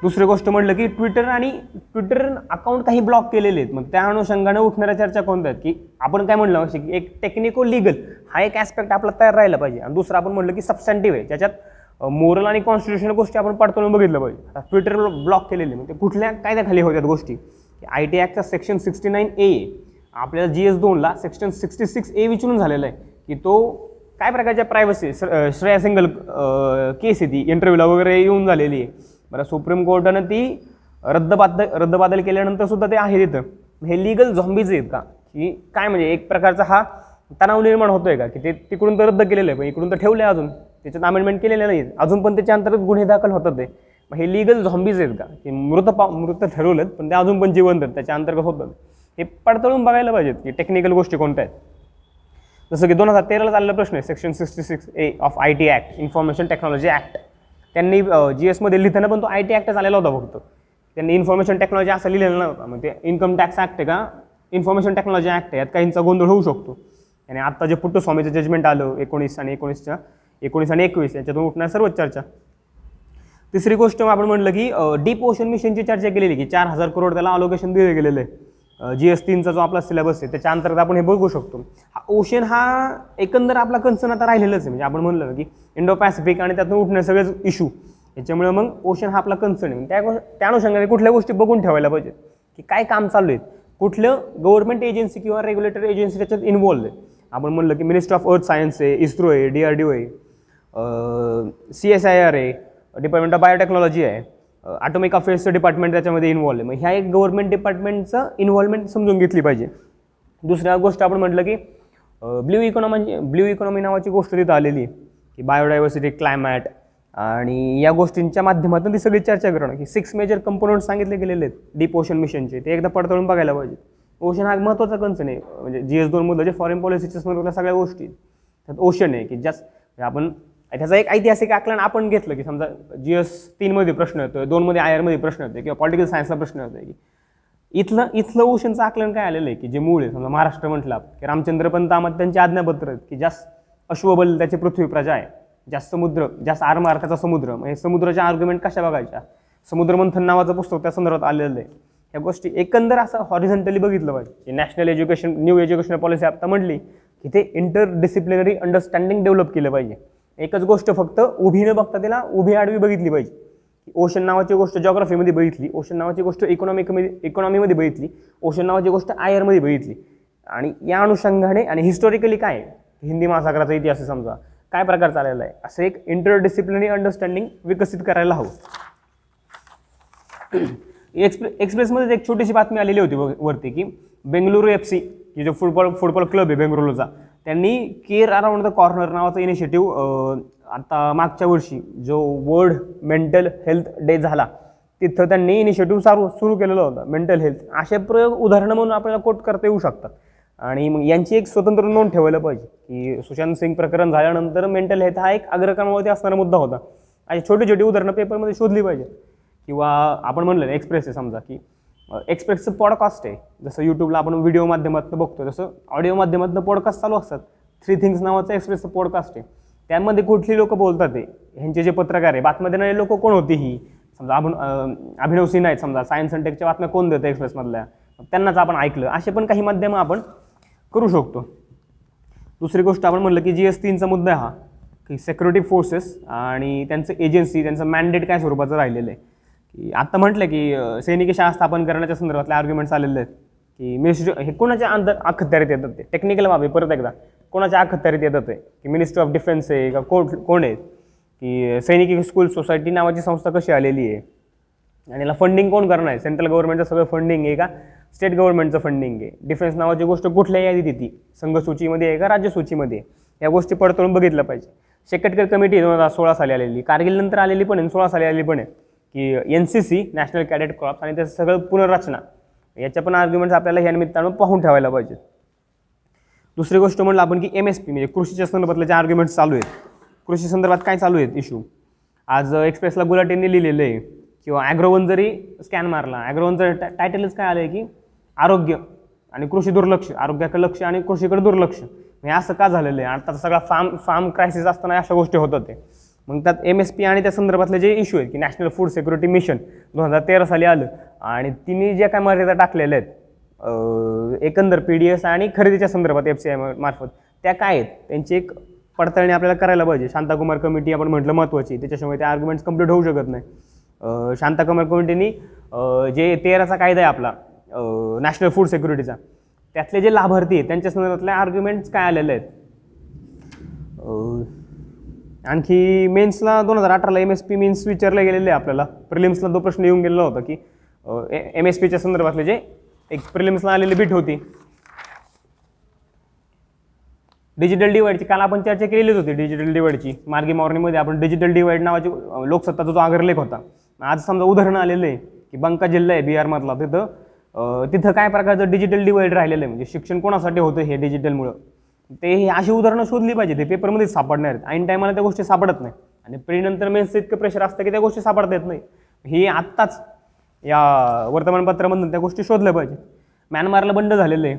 दुसरी गोष्ट म्हटलं की ट्विटर आणि ट्विटर अकाउंट काही ब्लॉक केलेले आहेत. मग त्या अनुषंगाने उठणाऱ्या चर्चा कोणत्या आहेत? की आपण काय म्हणलं असे की एक टेक्निको लिगल हा एक ॲस्पेक्ट आपला तयार राहिला पाहिजे. आणि दुसरं आपण म्हटलं की सबस्टँटिव्ह आहे. ज्याच्यात मोरल आणि कॉन्स्टिट्युशनल गोष्टी आपण पडताळून बघितलं पाहिजे. आता ट्विटर ब्लॉक केलेले. म्हणजे कुठल्या कायद्याखाली होत्यात गोष्टी? की आय टी ॲक्टचा सेक्शन सिक्स्टी नाईन ए आपल्याला जी एस दोनला सेक्शन सिक्स्टी सिक्स ए विचारून झालेला आहे. की तो काय प्रकारच्या प्रायव्हसी श्रेया सिंगल केस आहे ती. इंटरव्ह्यूला वगैरे येऊन झालेली आहे. बरं सुप्रीम कोर्टानं ती रद्दबाद रद्दबादल केल्यानंतर सुद्धा ते आहे तिथं हे लिगल झॉम्बीज आहेत का? की काय म्हणजे एक प्रकारचा हा तणाव निर्माण होतोय का? की ते तिकडून तर रद्द केलेलं आहे पण इकडून तर ठेवलं आहे अजून. त्याच्यात अमेंडमेंट केलेलं नाही अजून पण त्याच्या अंतर्गत गुन्हे दाखल होतात ते. मग हे लिगल झॉम्बीज आहेत का? की मृत पा मृत ठरवलेत पण ते अजून पण जिवंत आहेत त्याच्या अंतर्गत होतात. हे पडताळून बघायला पाहिजेत की टेक्निकल गोष्टी कोणत्या आहेत. जसं की दोन हजार तेराला चाललेला प्रश्न आहे section sixty six A of I T act information technology act त्यांनी जी एसमध्ये लिहिताना पण तो आय टी ॲक्टच आलेला होता फक्त. त्यांनी इन्फॉर्मेशन टेक्नॉलॉजी असं लिहिलेलं नव्हता मग ते इन्कम टॅक्स ॲक्ट आहे का? इन्फॉर्मेशन टेक्नॉलॉजी ॲक्ट आहे. यात काहींचा गोंधळ होऊ शकतो. आणि आत्ता जे पुट्टस्वामीचं जजमेंट आलं एकोणीस आणि एकोणीसच्या एकोणीस आणि एकवीस याच्यातून उठणार सर्वच चर्चा. तिसरी गोष्ट आपण म्हटलं की डीप ओशन मिशनची चर्चा केलेली की चार हजार करोड त्याला अलोकेशन दिलं गेलेलं. आहे जी एस तीनचा जो आपला सिलेबस आहे त्याच्या अंतर्गत आपण हे बघू शकतो. हा ओशन हा एकंदर आपला कन्सर्न आता राहिलेलाच आहे. म्हणजे आपण म्हणलं ना की इंडो पॅसिफिक आणि त्यातून उठणे सगळेच इशू याच्यामुळे मग ओशन हा आपला कन्सर्न आहे. त्या त्या अनुषंगाने कुठल्या गोष्टी बघून ठेवायला पाहिजेत? की काय काम चालू आहे कुठलं गव्हर्नमेंट एजन्सी किंवा रेग्युलेटरी एजन्सी त्याच्यात इन्व्हॉल्व आहे? आपण म्हणलं की मिनिस्ट्री ऑफ अर्थ सायन्स आहे इस्रो आहे डी आर डी ओ आहे सी एस आय आर आहे डिपार्टमेंट ऑफ बायोटेक्नॉलॉजी आहे. ॲटॉमिक अफेअर्सचं डिपार्टमेंट त्याच्यामध्ये इन्व्हॉल्व आहे. मग ह्या एक गव्हर्नमेंट डिपार्टमेंटचं इन्व्हॉल्वमेंट समजून घेतली पाहिजे. दुसऱ्या गोष्ट आपण म्हटलं की ब्ल्यू इकॉनॉमी ब्ल्यू इकॉनॉमी नावाची गोष्ट तिथं आलेली आहे. की बायोडायव्हर्सिटी क्लायमॅट आणि या गोष्टींच्या माध्यमातून ती सगळी चर्चा करणं. की सिक्स मेजर कंपोनंट सांगितले गेलेले आहेत डीप ओशन मिशनचे ते एकदा पडताळून बघायला पाहिजे. ओशन हा एक महत्त्वाचा कन्सर्न आहे. म्हणजे जी एस दोन जे फॉरेन पॉलिसीच्या संदर्भातल्या सगळ्या गोष्टी त्यात ओशन आहे की जास्त आपण त्याचा एक ऐतिहासिक आकलन आपण घेतलं की समजा जी एस तीनमध्ये प्रश्न येतो दोनमध्ये आय आरमध्ये प्रश्न येतो किंवा पॉलिटिकल सायन्सला प्रश्न येतो की इथलं इथलं ओशनचं आकलन काय आलेलं आहे की जे मूळ आहे? समजा महाराष्ट्र म्हटलं आपण, की रामचंद्र पंत आम्हाला त्यांचे आज्ञापत्र आहेत की जास्त अश्वबल त्याची पृथ्वी प्रजा आहे जास्त समुद्र जास्त आरमार्काचा समुद्र म्हणजे समुद्राच्या आर्ग्युमेंट कशा बघायच्या? समुद्रमंथन नावाचं पुस्तक त्या संदर्भात आलेलं आहे. ह्या गोष्टी एकंदर असं हॉरिझेंटली बघितलं पाहिजे. National education new education policy आता म्हटली की ते इंटर डिसिप्लिनरी अंडरस्टँडिंग डेव्हलप केलं पाहिजे. एकच गोष्ट फक्त उभी न बघता त्याला उभी आडवी बघितली पाहिजे. ओशन नावाची गोष्ट जॉग्राफीमध्ये बघितली ओशन नावाची गोष्ट इकॉनॉमिकमध्ये इकॉनॉमीमध्ये बघितली ओशन नावाची गोष्ट आय बघितली. आणि या अनुषंगाने आणि हिस्टॉरिकली काय हिंदी महासागराचा इतिहास समजा. काय प्रकार चाललेला आहे? असं एक इंटरडिसिप्लिनरी अंडरस्टँडिंग विकसित करायला हवं. एक्सप्रे एक्सप्रेसमध्ये एक छोटीशी बातमी आलेली होती वरती की बेंगलुरू एफ सी की जो फुटबॉल फुटबॉल क्लब आहे बेंगलुरूचा त्यांनी केअर अराउंड द कॉर्नर नावाचा इनिशिएटिव्ह आता मागच्या वर्षी जो वर्ल्ड मेंटल हेल्थ डे झाला तिथं त्यांनी इनिशिएटिव्ह चालू सुरू केलेलं होतं मेंटल हेल्थ. असे प्रयोग उदाहरणं म्हणून आपल्याला कोट करता येऊ शकतात. आणि मग यांची एक स्वतंत्र नोंद ठेवायला पाहिजे की सुशांत सिंग प्रकरण झाल्यानंतर मेंटल हेल्थ हा एक अग्रक्रमावरती असणारा मुद्दा होता. आणि छोटी छोटी उदाहरणं पेपरमध्ये शोधली पाहिजे किंवा आपण म्हणलं एक्सप्रेस आहे समजा की एक्सप्रेसचं पॉडकास्ट आहे. जसं यूट्यूबला आपण व्हिडिओ माध्यमातून बघतो जसं ऑडिओ माध्यमातून पॉडकास्ट चालू असतात. थ्री थिंग्स नावाचं एक्सप्रेसचं पॉडकास्ट आहे. त्यामध्ये कुठली लोक बोलतात ते? ह्यांचे जे पत्रकार आहे बातम्या देणारे लोक कोण होती ही? समजा आपण अभिनव सिन्हा आहेत समजा सायन्स अँड टेकच्या बातम्या कोण देतं एक्सप्रेसमधल्या त्यांनाच आपण ऐकलं. असे पण काही माध्यमं आपण करू शकतो. दुसरी गोष्ट आपण म्हणलं की जी एस तीनचा मुद्दा हा. की सेक्युरिटी फोर्सेस आणि त्यांचं एजन्सी त्यांचं मॅन्डेट काय स्वरूपाचं राहिलेलं आहे? की आत्ता म्हटलं की सैनिकी शाळा स्थापन करण्याच्या संदर्भातले आर्ग्युमेंट्स आलेले आहेत. की मिनिस्ट्री हे कोणाच्या अंतर अखत्यारीत येतात ते? टेक्निकल बाबी परत एकदा. कोणाच्या अखत्यारीत येतात ते? की मिनिस्ट्री ऑफ डिफेन्स आहे का कोण कोण आहे की सैनिकी स्कूल सोसायटी नावाची संस्था कशी आलेली आहे? आणि याला फंडिंग कोण करणार आहे? सेंट्रल गव्हर्नमेंटचं सगळं फंडिंग आहे का? स्टेट गव्हर्नमेंटचं फंडिंग आहे. डिफेन्स नावाची गोष्ट कुठल्या यादीत येते. संघसूचीमध्ये आहे का? राज्यसूचीमध्ये या गोष्टी पडताळून बघितलं पाहिजे. शेकटकर कमिटी दोन हजार सोळा साली आलेली. कारगिल नंतर आलेली पण आहे सोळा साली आलेली पण आहे. की N C C national cadet crops आणि त्याचं सगळं पुनर्रचना. याच्या पण आर्ग्युमेंट्स आपल्याला ह्या निमित्तानं पाहून ठेवायला पाहिजेत. दुसरी गोष्ट म्हणलं आपण की एम एस पी म्हणजे कृषीच्या संदर्भातले जे आर्ग्युमेंट्स चालू आहेत. कृषी संदर्भात काय चालू आहेत इश्यू आज एक्सप्रेसला गुलाटींनी लिहिलेलं आहे किंवा ॲग्रोवन जरी स्कॅन मारला ॲग्रोवनचं टा टायटलच काय आलं आहे की आरोग्य आणि कृषी दुर्लक्ष आरोग्याकडे लक्ष आणि कृषीकडे दुर्लक्ष. हे असं का झालेलं आहे? आता सगळा फार्म फार्म क्रायसिस असताना अशा गोष्टी होतात ते. मग त्यात एम एस पी आणि त्या संदर्भातले जे इश्यू आहेत की नॅशनल फूड सिक्युरिटी मिशन दोन हजार तेरा साली आलं. आणि तिने ज्या काय मर्यादा टाकलेल्या आहेत एकंदर पी डी एस आणि खरेदीच्या संदर्भात एफ सी आय मार्फत त्या काय आहेत? त्यांची एक पडताळणी आपल्याला करायला पाहिजे. शांताकुमार कमिटी आपण म्हटलं महत्त्वाची त्याच्यामुळे ते आर्ग्युमेंट्स कंप्लीट होऊ शकत नाही. शांताकुमार कमिटीनी जे तेराचा कायदा आहे आपला नॅशनल फूड सिक्युरिटीचा त्यातले जे लाभार्थी आहेत त्यांच्या संदर्भातले आर्ग्युमेंट्स काय आलेले आहेत? आणखी मेन्सला दोन हजार अठराला एम एस पी मीन्स विचारले गेलेले आहे आपल्याला. प्रिलिम्सला तो प्रश्न येऊन गेलेला होता की एम एस पीच्या संदर्भातले जे एक प्रिलिम्सला आलेली बीट होती. डिजिटल डिवाईडची काल आपण चर्चा केलेलीच होती डिजिटल डिवाईडची मार्गी मॉर्निंगमध्ये आपण डिजिटल डिवाईड नावाची लोकसत्ताचा जो आग्रलेख होता. आज समजा उदाहरण आलेलं आहे की बंका जिल्हा आहे बिहारमधला. तिथं तिथं काय प्रकारचं डिजिटल डिवाईड राहिलेलं आहे? म्हणजे शिक्षण कोणासाठी होतं हे डिजिटलमुळं ते हे अशी उदाहरणं शोधली पाहिजे ते पेपरमध्येच सापडणार आहेत. ऐन टायमाला त्या गोष्टी सापडत नाही. आणि प्री नंतर मेन्सचं इतकं प्रेशर असतं की त्या गोष्टी सापडता येत नाही. हे आत्ताच या वर्तमानपत्रामधून त्या गोष्टी शोधल्या पाहिजे. म्यानमारला बंड झालेलं आहे.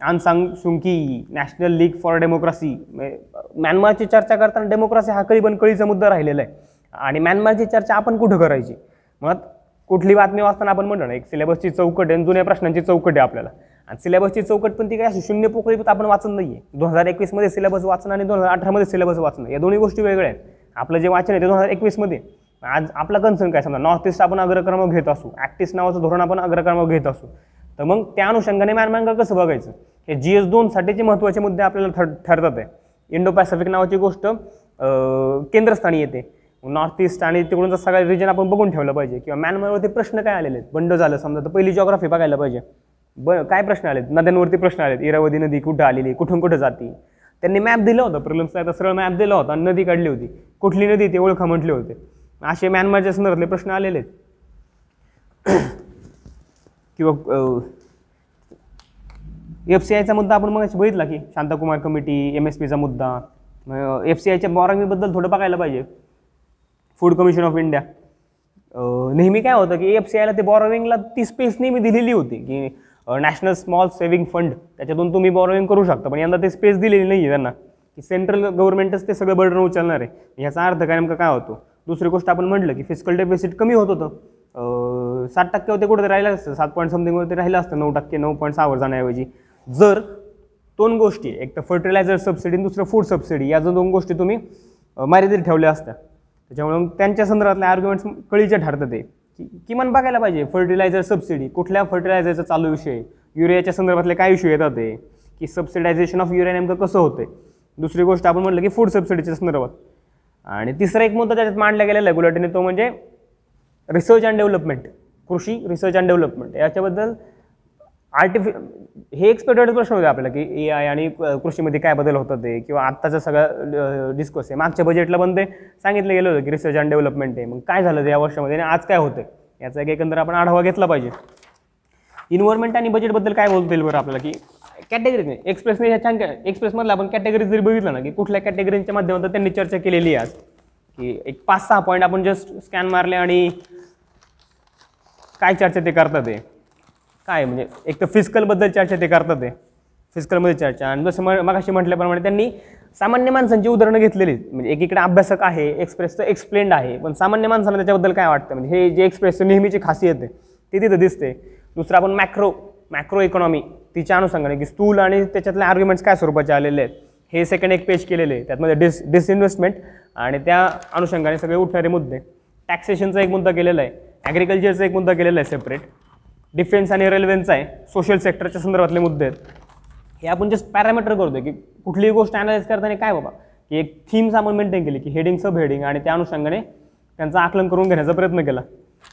Aung San Suu Kyi national league for democracy म्यानमारची चर्चा करताना डेमोक्रेसी हा कधी पण कळीचा मुद्दा राहिलेला आहे. आणि म्यानमारची चर्चा आपण कुठं करायची? मग कुठली बातमी वाचताना आपण म्हणतो ना एक सिलेबसची चौकट आहे आणि जुन्या प्रश्नांची चौकट आहे आपल्याला. आणि सिलेबसची चौकट पण ती काय अशी शून्य पोकळी आपण वाचत नाही आहे दोन हजार एकवीसमध्ये सिलेबस वाचणं आणि दोन हजार अठरामध्ये सिलेबस वाचणं. या दोन्ही गोष्टी वेगळ्या आहेत. आपलं जे वाचन आहे ते दोन हजार एकवीसमध्ये आज आपला कन्सर्न काय? समजा नॉर्थ ईस्ट आपण अग्रक्रमावर घेत असू ॲक्टिस नावाचं धोरण आपण अग्रक्रमावर घेत असू. तर मग त्या अनुषंगाने म्यानमार कसं बघायचं? हे जी एस दोनसाठीचे महत्त्वाचे मुद्दे आपल्याला ठर ठरतात आहे. इंडो पॅसिफिक नावाची गोष्ट केंद्रस्थानी येते. नॉर्थ ईस्ट आणि तिकडूनचा सगळं रिजन आपण बघून ठेवलं पाहिजे. किंवा म्यानमारवरती प्रश्न काय आलेले आहेत? बंड झालं समजा तर पहिली जॉग्राफी बघायला पाहिजे. बरं काय प्रश्न आलेत? नद्यांवरती प्रश्न आलेत. इरावती नदी कुठं आलेली कुठून कुठं जाती? त्यांनी मॅप दिला होता प्रिलिम्सला तर सरळ मॅप दिला होता आणि नदी काढली होती. कुठली नदी ते ओळखा म्हटले होते. असे म्यानमारच्या संदर्भातले प्रश्न आलेले आहेत. किंवा एफ सी आयचा मुद्दा आपण मग बघितला की शांताकुमार कमिटी एम एस पीचा मुद्दा एफ सी आयच्या बॉरंगीबद्दल थोडं बघायला पाहिजे. फूड कमिशन ऑफ इंडिया नेहमी काय होतं की एफ सी आयला ते बॉरॉविंगला ती स्पेस नेहमी दिलेली होती की नॅशनल स्मॉल सेव्हिंग फंड त्याच्यातून तुम्ही बॉरोविंग करू शकता. पण यंदा ते स्पेस दिलेली नाही आहे त्यांना. की सेंट्रल गव्हर्नमेंटच ते सगळं बर्डन उचलणार आहे. याचा अर्थ काय नेमका काय होतो? दुसरी गोष्ट आपण म्हटलं की फिजिकल डेफिसिट कमी होत होतं. सात टक्के होते कुठे राहिलं असतं. सात पॉईंट समथिंगवरती राहिलं असतं. नऊ टक्के नऊ पॉईंट सहावर जाण्याऐवजी. जर दोन गोष्टी एक तर फर्टिलायझर सबसिडी आणि दुसरं फूड सबसिडी या जर दोन गोष्टी तुम्ही मर्यादित ठेवल्या असत्या. त्याच्यामुळे मग त्यांच्या संदर्भातल्या आर्ग्युमेंट्स कळीचे ठरतात ते. की किमान बघायला पाहिजे. फर्टिलायझर सबसिडी कुठल्या फर्टिलायझरचा चालू विषय? युरियाच्या संदर्भातले काय इश्यू येतात ते? की सबसिडायझेशन ऑफ युरिया नेमकं कसं होते दुसरी गोष्ट आपण म्हटलं की फूड सबसिडीच्या संदर्भात. आणि तिसरा एक मुद्दा त्याच्यात मांडला गेलेला आहे गुलाटीने तो म्हणजे रिसर्च अँड डेव्हलपमेंट कृषी रिसर्च अँड डेव्हलपमेंट याच्याबद्दल आर्टिफि हे एक्सपेक्टेड प्रश्न होते आपल्याला की ए आय आणि कृषीमध्ये काय बदल होतात ते? किंवा आत्ताचा सगळा डिस्कस आहे. मागच्या बजेटला पण ते सांगितलं गेलं होतं की रिसर्च अँड डेव्हलपमेंट आहे. मग काय झालं ते या वर्षामध्ये आणि आज काय होतं याचा एक एकंदर आपण आढावा घेतला पाहिजे. इन्व्हायरमेंट आणि बजेटबद्दल काय बोलता येईल बरं आपल्याला की कॅटेगरी एक्सप्रेसने ह्या छान एक्सप्रेसमधला आपण कॅटेगरी जरी बघितलं ना की कुठल्या कॅटेगरीच्या माध्यमातून त्यांनी चर्चा केलेली आहे आज. की एक पाच सहा पॉईंट आपण जस्ट स्कॅन मारले आणि काय चर्चा ते करतात ते? काय म्हणजे एक तर फिजिकलबद्दल चर्चा ते करतात ते. फिजिकलमध्ये चर्चा. आणि जसं म मगाशी म्हटल्याप्रमाणे त्यांनी सामान्य माणसांची उदाहरणं घेतलेली आहेत. म्हणजे एकीकडे अभ्यासक आहे एक्सप्रेसचं एक्सप्लेंड आहे. पण सामान्य माणसांना त्याच्याबद्दल काय वाटतं? म्हणजे हे जे एक्सप्रेसचं नेहमीची खासियत आहे ती तिथं दिसते. दुसरं आपण मॅक्रो मॅक्रो इकॉनॉमी तिच्या अनुषंगाने की स्थूल आणि त्याच्यातले आर्ग्युमेंट्स काय स्वरूपाचे आलेले आहेत हे सेकंड एक पेज केलेले आहे त्यातमध्ये डिस डिसइन्व्हेस्टमेंट आणि त्या अनुषंगाने सगळे उठणारे मुद्दे. टॅक्सेशनचा एक मुद्दा केलेला आहे. ॲग्रिकल्चरचा एक मुद्दा केलेला आहे सेपरेट डिफेन्स आणि रेल्वेचा आहे सोशल सेक्टरच्या संदर्भातले मुद्दे आहेत. हे आपण जस्ट पॅरामीटर करतोय की कुठलीही गोष्ट अनालाइज करताना काय बाबा? की एक थीम्स आपण मेंटेन केली की हेडिंग सब हेडिंग आणि त्या अनुषंगाने त्यांचं आकलन करून घेण्याचा प्रयत्न केला.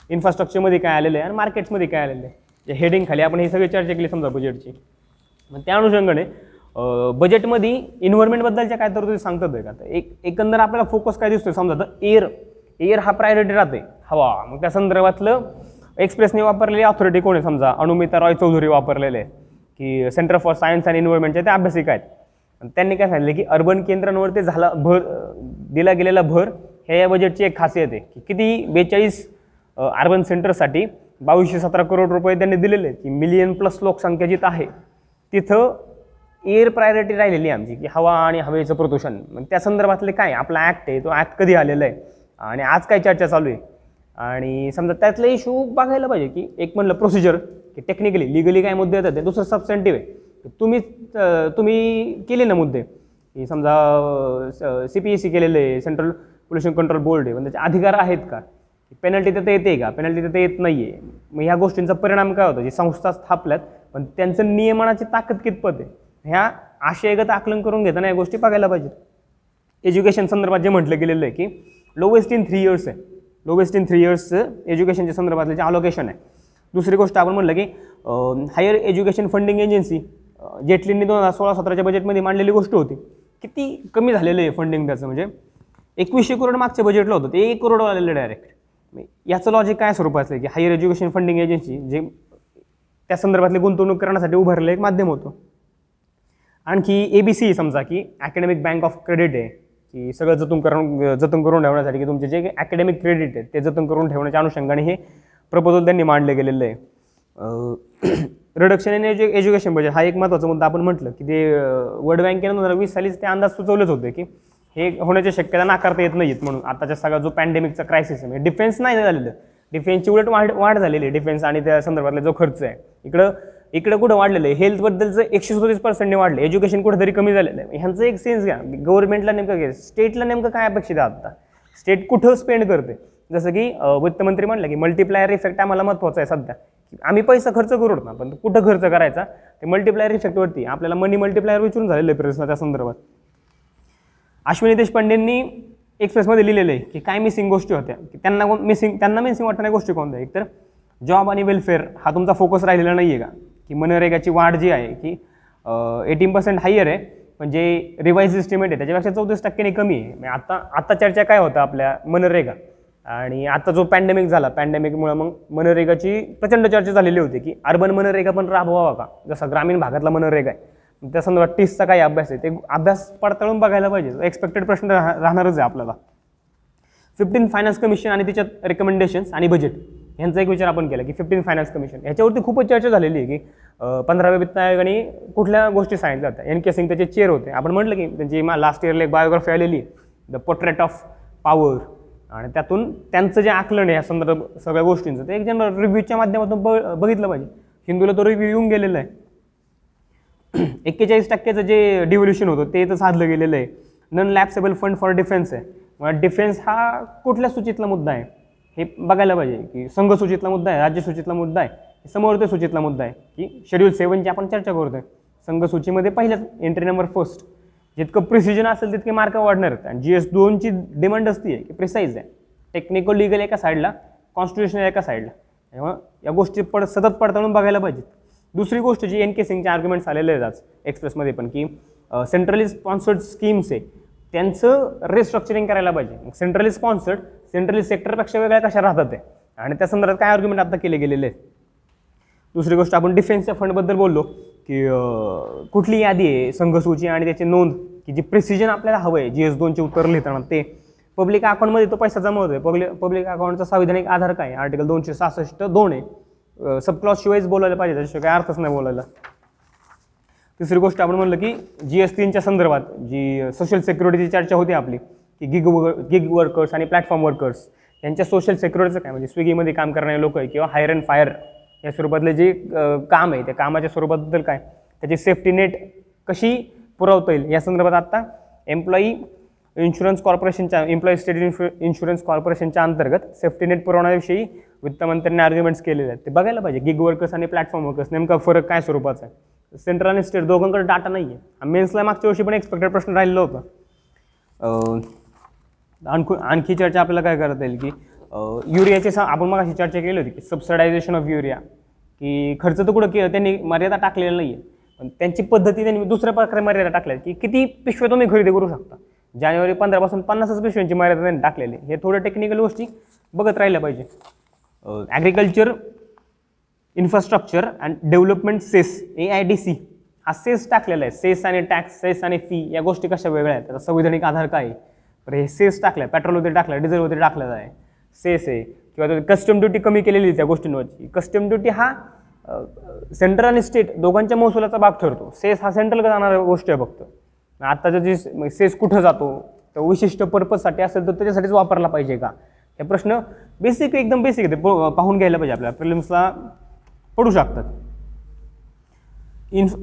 इन्फ्रास्ट्रक्चरमध्ये काय आलेलं आहे आणि मार्केट्समध्ये काय आलेलं आहे. हेडिंग खाली आपण ही सगळी चर्चा केली समजा बजेटची मग त्या अनुषंगाने बजेटमध्ये इन्व्हायरमेंटबद्दलच्या काय तरतुदी सांगतात आहे का तर एक एकंदर आपल्याला फोकस काय दिसतोय? समजा तर एअर एअर हा प्रायोरिटी राहते हवा. मग त्या संदर्भातलं एक्सप्रेसने वापरलेली ऑथॉरिटी कोण आहे? समजा अनुमिता रॉय चौधरी वापरलेले आहे की सेंटर फॉर सायन्स अँड इन्व्हायरमेंटचे ते अभ्यासिक आहेत. आणि त्यांनी काय सांगितलं की अर्बन केंद्रांवरती झाला भर दिला गेलेला भर हे या बजेटची एक खासियत आहे की किती बेचाळीस अर्बन सेंटरसाठी बावीसशे सतरा करोड रुपये त्यांनी दिलेले की मिलियन प्लस लोकसंख्या जिथं आहे तिथं एअर प्रायोरिटी राहिलेली आहे आमची की हवा आणि हवेचं प्रदूषण. मग त्या संदर्भातले काय आपला ॲक्ट आहे तो ॲक्ट कधी आलेला आहे? आणि आज काय चर्चा चालू आहे? आणि समजा त्यातले इशू बघायला पाहिजे की एक म्हणलं प्रोसिजर की टेक्निकली लिगली काय मुद्दे येतात ते. दुसरं सबसेंटिव्ह आहे. तुम्ही तुम्ही केले ना मुद्दे की समजा सी पी एस सी केलेले आहे सेंट्रल पोल्युशन कंट्रोल बोर्ड आहे पण त्याचे अधिकार आहेत का? पेनल्टी तिथं येते का? पेनल्टी तिथं येत नाही आहे मग ह्या गोष्टींचा परिणाम काय होतो? जी संस्था स्थापल्यात पण त्यांचं नियमनाची ताकद कितपत आहे? ह्या आशयगत आकलन करून घेताना या गोष्टी बघायला पाहिजेत. एज्युकेशन संदर्भात जे म्हटलं गेलेलं आहे की लोवेस्ट इन थ्री इयर्स आहे. लोवेस्ट इन थ्री इयर्सचं एज्युकेशनच्या संदर्भातलं जे अलोकेशन आहे. दुसरी गोष्ट आपण म्हणलं की हायर एज्युकेशन फंडिंग एजन्सी जेटलींनी दोन हजार सोळा सतराच्या बजेटमध्ये मांडलेली गोष्ट होती. किती कमी झालेलं आहे फंडिंग त्याचं? म्हणजे एकवीसशे करोड मागच्या बजेटला होतं. ते एक करोड आलेलं डायरेक्ट म्हणजे याचं लॉजिक काय स्वरूपाचं आहे की हायर एज्युकेशन फंडिंग एजन्सी जे त्या संदर्भातली गुंतवणूक करण्यासाठी उभारलं एक माध्यम होतं. आणखी ए बी सी समजा की अकॅडमिक बँक ऑफ क्रेडिट आहे. की सगळं जतन करून जतन करून ठेवण्यासाठी की तुमचे जे अकॅडमिक क्रेडिट आहे ते जतन करून ठेवण्याच्या अनुषंगाने हे प्रपोजल त्यांनी मांडले गेलेलं आहे. रिडक्शन इन एज्यु एज्युकेशन बजेट हा एक महत्त्वाचा मुद्दा आपण म्हटलं की ते वर्ल्ड बँकेनं दोन हजार वीस सालीच ते अंदाज सुचवलेच होते की हे होण्याची शक्यता नाकारता येत नाहीत म्हणून. आताच्या सगळा जो पॅन्डेमिकचा क्रायसिस आहे म्हणजे डिफेन्स नाही झालेलं. डिफेन्सची उलट वाढ वाढ झालेली आहे डिफेन्स आणि त्या संदर्भातला जो खर्च आहे. इकडं इकडं कुठं वाढलेलं आहे? हेल्थबद्दलचं एकशे सदतीस पर्सेंटने वाढलं एज्युकेशन कुठेतरी कमी झालेलं आहे. ह्यांचं एक सेन्स घ्या. गव्हर्नमेंटला नेमकं घ्या स्टेटला नेमकं काय अपेक्षित आहे आता? स्टेट कुठं स्पेंड करते जसं की वित्तमंत्री म्हटलं की मल्टिप्लायर इफेक्ट आम्हाला महत्त्वाचा आहे सध्या. की आम्ही पैसा खर्च करू ना पण कुठं खर्च करायचा? ते मल्टिप्लायर इफेक्टवरती आपल्याला मनी मल्टिप्लायर विचारून झालेलं आहे प्रश्न त्या संदर्भात. अश्विनी देशपांडेंनी एक्सप्रेसमध्ये लिहिलेलं आहे की काय मिसिंग गोष्टी होत्या? की त्यांना मिसिंग त्यांना मिसिंग वाटणाऱ्या गोष्टी कोणत्या? एकतर जॉब आणि वेलफेअर हा तुमचा फोकस राहिलेला नाही आहे का? की मनरेगाची वाढ जी आहे की एटीन पर्सेंट हायर आहे पण जे रिवाईज एस्टिमेट आहे त्याच्यापेक्षा चौतीस टक्क्याने कमी आहे. म्हणजे आता आता चर्चा काय होता आपल्या मनरेगा? आणि आता जो पॅन्डेमिक झाला पॅन्डेमिकमुळे मग मनरेगाची प्रचंड चर्चा झालेली होती की अर्बन मनरेगा पण राबवावा का? जसा ग्रामीण भागातला मनरेगा आहे. त्या संदर्भात टीसचा काही अभ्यास आहे? ते अभ्यास पडताळून बघायला पाहिजे. एक्सपेक्टेड प्रश्न राह- राहणारच आहे आपल्याला. फिफ्टीन फायनान्स कमिशन आणि त्याच्यात रेकमेंडेशन्स आणि बजेट यांचा एक विचार आपण केला की फिफ्टीन फायनान्स कमिशन याच्यावरती खूपच चर्चा झालेली आहे की पंधराव्या वित्त आयोगाने कुठल्या गोष्टी सांगितल्या होत्या? एन के सिंग त्याचे चेअर होते. आपण म्हटलं की त्यांची मा लास्ट इयरला एक बायोग्राफी आलेली द पोर्ट्रेट ऑफ पॉवर आणि त्यातून त्यांचं जे आकलन आहे या संदर्भ सगळ्या गोष्टींचं ते एक जनरल रिव्ह्यूच्या माध्यमातून बघ बघितलं पाहिजे. हिंदूला तो रिव्ह्यू येऊन गेलेला आहे. एक्केचाळीस टक्क्याचं जे डिव्होल्युशन होतं ते तर साधलं गेलेलं आहे. Non lapsable fund for defence आहे. मग डिफेन्स हा कुठल्या सूचीतला मुद्दा आहे? हे बघायला पाहिजे की संघ सूचीतला मुद्दा आहे राज्य सूचीतला मुद्दा आहे. समोरच्या सूचीतला मुद्दा आहे की शेड्यूल सेवनची आपण चर्चा करतोय. संघ सूचीमध्ये पहिल्याच एंट्री नंबर फर्स्ट जितकं प्रिसिजन असेल तितके मार्क वाढणार आहेत आणि जी एस दोनची डिमांड असती आहे की प्रिसाईज आहे. टेक्निकल लिगल एका साईडला कॉन्स्टिट्युशनल एका साईडला त्यामुळे या गोष्टी पड सतत पडताळून बघायला पाहिजेत. दुसरी गोष्ट जी एन के सिंगचे आर्ग्युमेंट्स आलेले आहेत आज एक्सप्रेसमध्ये पण की सेंट्रली स्पॉन्सर्ड स्कीम्स आहे. त्यांचं रिस्ट्रक्चरिंग करायला पाहिजे. सेंट्रली स्पॉन्सर्ड सेंट्रली सेक्टरपेक्षा वेगळ्या कशा राहतात ते? आणि त्या संदर्भात काय आर्ग्युमेंट आता केले गेलेले आहेत? दुसरी गोष्ट आपण डिफेन्सच्या फंडबद्दल बोललो की कुठली यादी आहे संघसूची आणि त्याची नोंद? की जी प्रिसिजन आपल्याला हवं आहे जी एस दोनचे उत्तर लिहिताना ते. पब्लिक अकाउंटमध्ये तो पैसा जमा होतोय. पब्लिक पब्लिक अकाउंटचा संविधानिक आधार काय आर्टिकल दोनशे सहासष्ट दोन आहे. सबक्लॉज शिवायच बोलायला पाहिजे त्याशिवाय काय अर्थच नाही बोलायला. तिसरी गोष्ट आपण म्हणलं की जी एस तीनच्या संदर्भात जी सोशल सिक्युरिटीची चर्चा होती आपली की गिग गिग वर्कर्स आणि प्लॅटफॉर्म वर्कर्स यांच्या सोशल सिक्युरिटीचं काय? म्हणजे स्विगीमध्ये काम करणारे लोक आहे किंवा हायर अँड फायर या स्वरूपातले जे काम आहे त्या कामाच्या स्वरूपाबद्दल काय? त्याची सेफ्टी नेट कशी पुरवता येईल? या संदर्भात आत्ता एम्प्लॉई इन्शुरन्स कॉर्पोरेशनच्या एम्प्लॉई स्टेट इन्शु इन्शुरन्स कॉर्पोरेशनच्या अंतर्गत सेफ्टी नेट पुरवण्याविषयी वित्तमंत्र्यांनी आर्ग्युमेंट्स केलेले आहेत. ते बघायला पाहिजे. गिग वर्कर्स आणि प्लॅटफॉर्म वर्कर्स नेमका फरक काय स्वरूपाचा आहे? सेंट्रल आणि स्टेट दोघांकडे डाटा नाही आहे मेन्सला मागच्या वर्षी पण एक्सपेक्टेड प्रश्न राहिलेला होता. आणखी आणखी चर्चा आपल्याला काय करता येईल की युरियाचे सा आपण मग अशी चर्चा केली होती की सबसिडायझेशन ऑफ युरिया की खर्च तर कुठं के त्यांनी मर्यादा टाकलेला नाही आहे पण त्यांची पद्धती त्यांनी दुसऱ्या प्रकारे मर्यादा टाकल्या की किती पिशव्या तुम्ही खरेदी करू शकता. जानेवारी पंधरापासून पन्नासच पिशव्यांची मर्यादा त्यांनी टाकलेली. आहे. हे थोडं टेक्निकल गोष्टी बघत राहिल्या पाहिजे. Agriculture infrastructure and development cess A I D C हा सेस टाकलेला आहे. सेस आणि टॅक्स सेस आणि फी या गोष्टी कशा वेगळ्या आहेत? त्याचा संविधानिक आधार काय आहे? तर हे सेस टाकलं आहे पेट्रोलवरती टाकलं डिझेल वगैरे टाकलेलं आहे. सेस आहे. किंवा कस्टम ड्युटी कमी केलेली आहे त्या गोष्टींवरची. कस्टम ड्युटी हा सेंट्रल आणि स्टेट दोघांच्या महसुलाचा भाग ठरतो. सेस हा सेंट्रल जाणारा गोष्ट आहे फक्त. आत्ताचा जे सेस कुठं जातो तर विशिष्ट पर्पजसाठी असेल तर त्याच्यासाठीच वापरला पाहिजे का? हे प्रश्न बेसिक एकदम बेसिक आहे. ते प- पाहून घ्यायला पाहिजे आपल्या प्रिलिम्सला पडू शकतात. इन्फ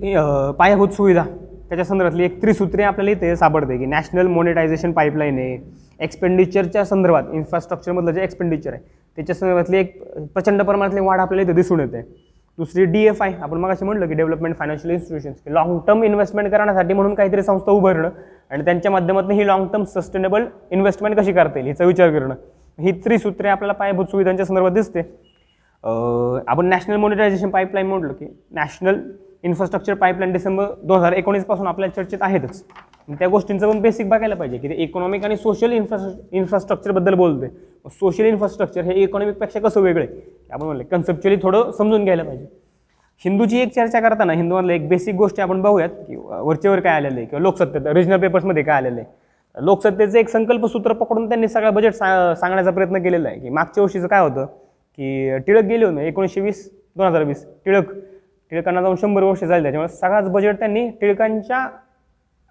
पायाभूत सुविधा. त्याच्या संदर्भातली एक त्रिसूत्री आपल्याला इथे सापडते की नॅशनल मॉनिटायझेशन पाईपलाईन आहे. एक्सपेंडिचरच्या संदर्भात इन्फ्रास्ट्रक्चरमधलं जे एक्सपेंडिचर आहे त्याच्या संदर्भातली एक प्रचंड प्रमाणातली वाढ आपल्याला इथे दिसून येते. दुसरी डी एफ आय आपण मग म्हटलं की डेव्हलपमेंट फायनान्शियल इन्स्टिट्यूशन्स की लॉंग टर्म इन्व्हेस्टमेंट करण्यासाठी म्हणून काहीतरी संस्था उभारणं आणि त्यांच्या माध्यमातून ही लॉंग टर्म सस्टेनेबल इन्व्हेस्टमेंट कशी करता येईल हिचा विचार करणं. ही त्रिसूत्रे आपल्याला पायाभूत सुविधांच्या संदर्भात दिसते. आपण नॅशनल मॉनिटायझेशन पाईपलाईन म्हटलं की नॅशनल इन्फ्रास्ट्रक्चर पाईपलाईन डिसेंबर दोन हजार एकोणीसपासून आपल्या चर्चेत आहेतच. त्या गोष्टींचं पण बेसिक बघायला पाहिजे की ते इकॉनॉमिक आणि सोशल इन्फ्रा इन्फ्रास्ट्रक्चरबद्दल बोलते सोशल इन्फ्रास्ट्रक्चर हे इकॉनॉमिकपेक्षा कसं वेगळं आहे? आपण म्हणलं कन्सेप्च्युअली थोडं समजून घ्यायला पाहिजे. हिंदूची एक चर्चा करताना हिंदूमधलं एक बेसिक गोष्टी आपण बघूयात की वरचेवर काय आलेलं आहे किंवा लोकसत्तेत रिजनल पेपर्समध्ये काय आलेलं आहे. लोकसत्तेचं एक संकल्पसूत्र पकडून त्यांनी सगळं बजेट सा सांगण्याचा प्रयत्न केलेला आहे. की मागच्या वर्षीचं काय होतं? की टिळक गेले होते एकोणीसशे वीस दोन हजार वीस टिळक टिळकांना जाऊन शंभर वर्ष झाली. त्याच्यामुळे सगळाच बजेट त्यांनी टिळकांच्या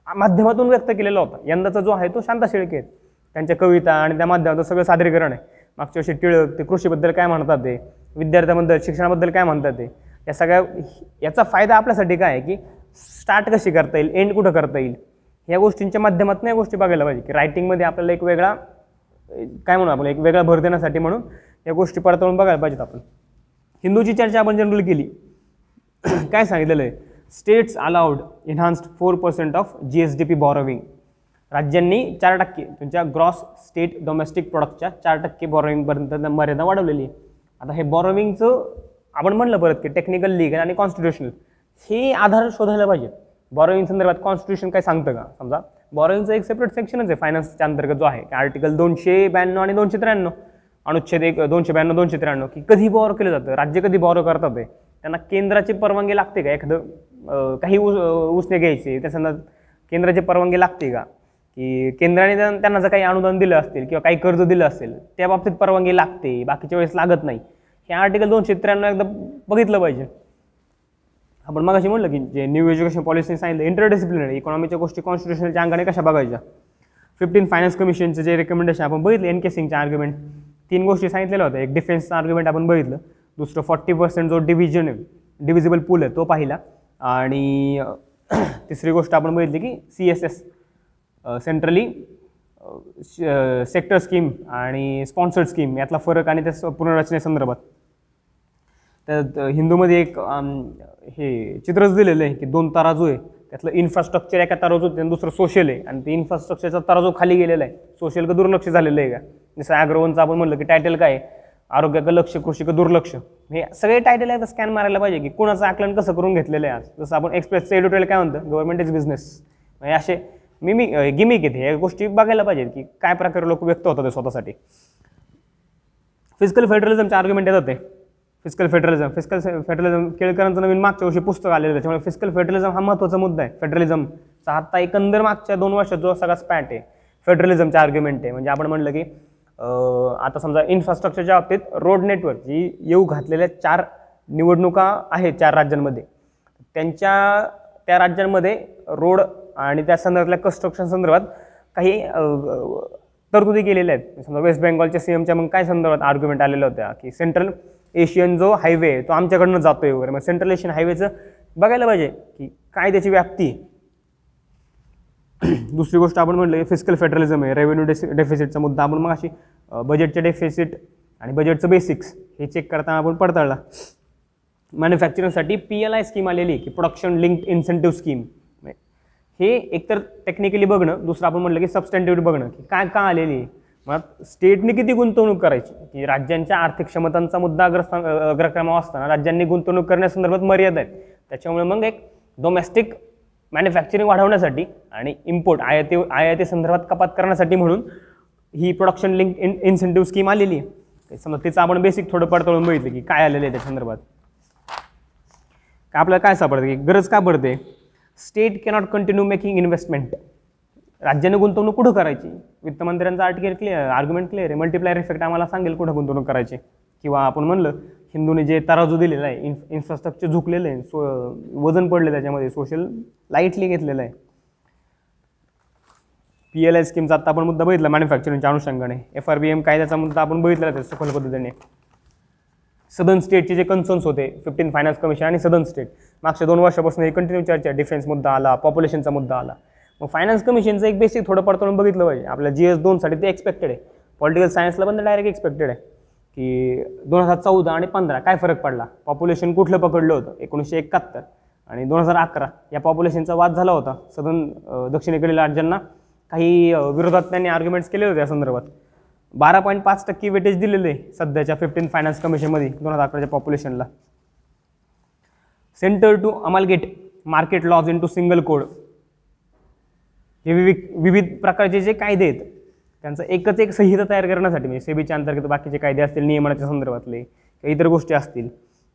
माध्यमातून व्यक्त केलेला होता. यंदाचा जो आहे तो शांता शेळके आहेत. त्यांच्या कविता आणि त्या माध्यमातून सगळं सादरीकरण आहे. मागच्या वर्षी टिळक ते कृषीबद्दल काय म्हणतात ते? विद्यार्थ्यांबद्दल शिक्षणाबद्दल काय म्हणतात ते? या सगळ्या याचा फायदा आपल्यासाठी काय आहे की स्टार्ट कशी करता येईल? एंड कुठं करता येईल? या गोष्टींच्या माध्यमातून या गोष्टी बघायला पाहिजे की रायटिंगमध्ये आपल्याला एक वेगळा काय म्हणू आपण एक वेगळा भर देण्यासाठी म्हणून या गोष्टी पडताळून बघायला पाहिजेत आपण. हिंदूची चर्चा आपण जनरल केली. काय सांगितलेलं आहे? States allowed enhanced four percent of G S D P borrowing राज्यांनी चार टक्के तुमच्या ग्रॉस स्टेट डोमेस्टिक प्रोडक्टच्या चार टक्के बॉरोविंगपर्यंत मर्यादा वाढवलेली आहे. आता हे बॉरोविंगचं आपण म्हणलं परत की टेक्निकल लिगल आणि कॉन्स्टिट्युशनल हे आधार शोधायला पाहिजे. बॉरोविंग संदर्भात कॉन्स्टिट्यूशन काय सांगतं का? समजा बॉरोविंगचं एक सेपरेट सेक्शनच आहे फायनान्सच्या अंतर्गत जो आहे आर्टिकल दोनशे ब्याण्णव आणि दोनशे त्र्याण्णव. अनुच्छेद एक दोनशे ब्याण्णव दोनशे त्र्याण्णव की कधी बॉरो केलं जातं? राज्य कधी बॉरो करतात ते? त्यांना केंद्राची परवानगी लागते का? एखादं काही ऊस उसने घ्यायचे त्या संदर्भात केंद्राची परवानगी लागते का? की केंद्राने त्यांना जर काही अनुदान दिलं असतील किंवा काही कर्ज दिलं असेल त्या बाबतीत परवानगी लागते बाकीच्या वेळेस लागत नाही. हे आर्टिकल दोनशे त्र्याण्णव एकदा बघितलं पाहिजे. आपण मग म्हटलं की जे न्यू एज्युकेशन पॉलिसीने सांगितलं इंटरडिसिप्लिनरी इकॉनॉमीच्या गोष्टी कॉन्स्टिट्युशनच्या अंगाने कशा बघायच्या? फिफ्टीन फायनान्स कमिशनचं जे रेकमेंडेशन आपण बघितलं एन के सिंगचे आर्ग्युमेंट तीन गोष्टी सांगितलेल्या होत्या. एक डिफेन्सचं आर्ग्युमेंट आपण बघितलं. दुसरं फॉर्टी पर्सेंट जो डिव्हिजन आहे डिव्हिजिबल पूल आहे तो पाहिला. आणि तिसरी गोष्ट आपण बघितली की C S S centrally sector scheme आणि स्पॉन्सर्ड स्कीम यातला फरक आणि त्या स- पुनर्रचनेसंदर्भात त्यात हिंदूमध्ये एक हे चित्रच दिलेलं आहे की दोन तराजू आहे त्यातलं इन्फ्रास्ट्रक्चर एका तराजूत आणि दुसरं सोशल आहे. आणि ते इन्फ्रास्ट्रक्चरचा ताराजू खाली गेलेला आहे सोशल का दुर्लक्ष झालेलं आहे का? जसं ॲग्रोवनचं आपण म्हणलं की टायटल काय आहे? आरोग्याकडे लक्ष कृषीकडे दुर्लक्ष. हे सगळे टायटल आहे स्कॅन मारायला पाहिजे की कुणाचं आकलन कसं करून घेतलेलं आहे आज. जसं आपण एक्सप्रेसचं एडिटोरियल काय म्हणतं? गव्हर्नमेंट इज बिझनेस म्हणजे असे मिमी गिमिक येते या गोष्टी बघायला पाहिजेत की काय प्रकारे लोक व्यक्त होतात ते स्वतःसाठी. फिजिकल फेडरलिझमचे आर्ग्युमेंट येतात ते. फिजिकल फेडरलिझम फिजिकल फेडरलिझम केळकरांचं नवीन मागच्या वर्षी पुस्तक आलेलं आहे. त्याच्यामुळे फिजिकल फेडरलिझम हा महत्त्वाचा मुद्दा आहे. फेडरलिझमचा आत्ता एकंदर मागच्या दोन वर्षात जो सगळा स्पॅट आहे फेडरलिझमचे आर्ग्युमेंट आहे. म्हणजे आपण म्हणलं की आता समजा इन्फ्रास्ट्रक्चरच्या बाबतीत रोड नेटवर्क जी येऊ घातलेल्या चार निवडणुका आहेत चार राज्यांमध्ये त्यांच्या त्या राज्यांमध्ये रोड आणि त्या संदर्भातल्या कन्स्ट्रक्शन संदर्भात काही तरतुदी केलेल्या आहेत समजा वेस्ट बेंगॉलच्या सी एमच्या मग काय संदर्भात आर्ग्युमेंट आलेल्या होत्या की सेंट्रल एशियन जो हायवे आहे तो आमच्याकडनं आहे वगैरे मग सेंट्रल एशियन हायवेचं बघायला पाहिजे की काय त्याची व्याप्ती आहे. दुसरी गोष्ट आपण म्हटलं फिजिकल फेडरलिझम आहे. रेव्हेन्यू डेफिसिटचा मुद्दा. आपण मग अशी बजेटचे डेफिसिट आणि बजेटचं बेसिक्स हे चेक करताना आपण पडताळला. मॅन्युफॅक्चरिंगसाठी पी एल आय स्कीम आलेली की प्रोडक्शन लिंक्ड इन्सेंटिव्ह स्कीम हे एकतर टेक्निकली बघणं दुसरं आपण म्हटलं की सबस्टँटिव्ह बघणं की काय का आलेली आहे? मग स्टेटने किती गुंतवणूक करायची? की राज्यांच्या आर्थिक क्षमतांचा मुद्दा अग्रस्था अग्रक्रमा अग्रक्रमावर असताना राज्यांनी गुंतवणूक करण्यासंदर्भात मर्यादा आहेत. त्याच्यामुळे मग एक डोमेस्टिक मॅन्युफॅक्चरिंग वाढवण्यासाठी आणि इम्पोर्ट आयाती आयाती संदर्भात कपात करण्यासाठी म्हणून ही production link in incentive scheme आलेली आहे. समजा तिचं आपण बेसिक थोडं पडताळून बघितलं की काय आलेलं आहे त्या संदर्भात. का आपल्याला काय सापडतं की गरज का पडते? State cannot continue making investment राज्याने गुंतवणूक कुठं करायची? वित्तमंत्र्यांचा आर्टिकल क्लिअर आर्ग्युमेंट क्लिअर आहे. मल्टिप्लायर इफेक्ट आम्हाला सांगेल कुठं गुंतवणूक करायची. किंवा आपण म्हणलं हिंदूने जे तराजू दिलेला आहे इन्फ इन्फ्रास्ट्रक्चर झुकलेलं आहे सो वजन पडलं त्याच्यामध्ये सोशल लाईटली घेतलेलं आहे. पी एल आय स्कीमचा आत्ता आपण मुद्दा बघितला मॅन्युफॅक्चरिंगच्या अनुषंगाने. एफ आर बी एम कायद्याचा मुद्दा आपण बघितला त्या सखोल पद्धतीने. सदन स्टेटचे जे कन्सर्न्स होते फिफ्टीन फायनान्स कमिशन आणि सदन स्टेट मागच्या दोन वर्षापासून हे कंटिन्यू चर्चा डिफेन्स मुद्दा आला पॉप्युलेशनचा मुद्दा आला. मग फायनान्स कमिशनचं एक बेसिक थोडं पडताळून बघितलं पाहिजे. आपल्या जी एस दोनसाठी ते एक्सपेक्टेड आहे. पॉलिटिकल सायन्सला पण डायरेक्ट एक्सपेक्टेड आहे. की दोन हजार चौदा आणि पंधरा काय फरक पडला? पॉप्युलेशन कुठलं पकडलं होतं? एकोणीसशे एकाहत्तर. आणि दोन हजार अकरा या पॉप्युलेशनचा वाद झाला होता. सदन दक्षिणेकडील राज्यांना काही विरोधात त्यांनी आर्ग्युमेंट्स केले होते या संदर्भात. बारा पॉईंट पाच टक्के वेटेज दिलेले आहे सध्याच्या फिफ्टीन फायनान्स कमिशनमध्ये दोन हजार अकराच्या पॉप्युलेशनला centre to amalgamate market laws into single code हे विविध विविध प्रकारचे जे कायदे आहेत त्यांचं एकच एक संहिता तयार करण्यासाठी म्हणजे सेबीच्या अंतर्गत बाकीचे कायदे असतील नियमनाच्या संदर्भातले किंवा इतर गोष्टी असतील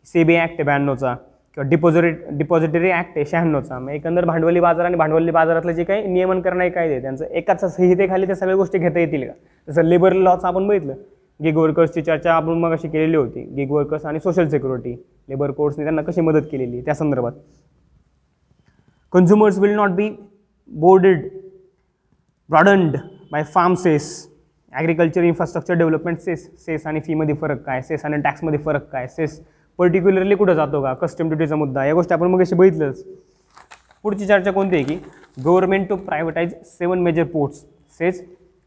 सेबी ॲक्ट आहे ब्याण्णवचा किंवा डिपॉझिट डिपॉझिटरी ॲक्ट आहे शहाण्णवचा मग एकंदर भांडवली बाजार आणि भांडवली बाजारातले जे काही नियमन करणारे कायदे त्यांचं एकाच संहितेखाली त्या सगळ्या गोष्टी घेता येतील का? जसं लेबर लॉचं आपण बघितलं गिग वर्कर्सची चर्चा आपण मग अशी केलेली होती गिग वर्कर्स आणि सोशल सिक्युरिटी लेबर कोर्ट्सने त्यांना कशी मदत केलेली त्या संदर्भात. Consumers will not be boarded burdened by farm cess agriculture infrastructure development cess cess आणि फीमध्ये फरक काय? सेस आणि टॅक्समध्ये फरक काय? सेस पर्टिक्युलरली कुठं जातो का? कस्टम ड्युटीचा मुद्दा या गोष्टी आपण मग अशी बघितलंच. पुढची चर्चा कोणती आहे की government to privatise seven major ports says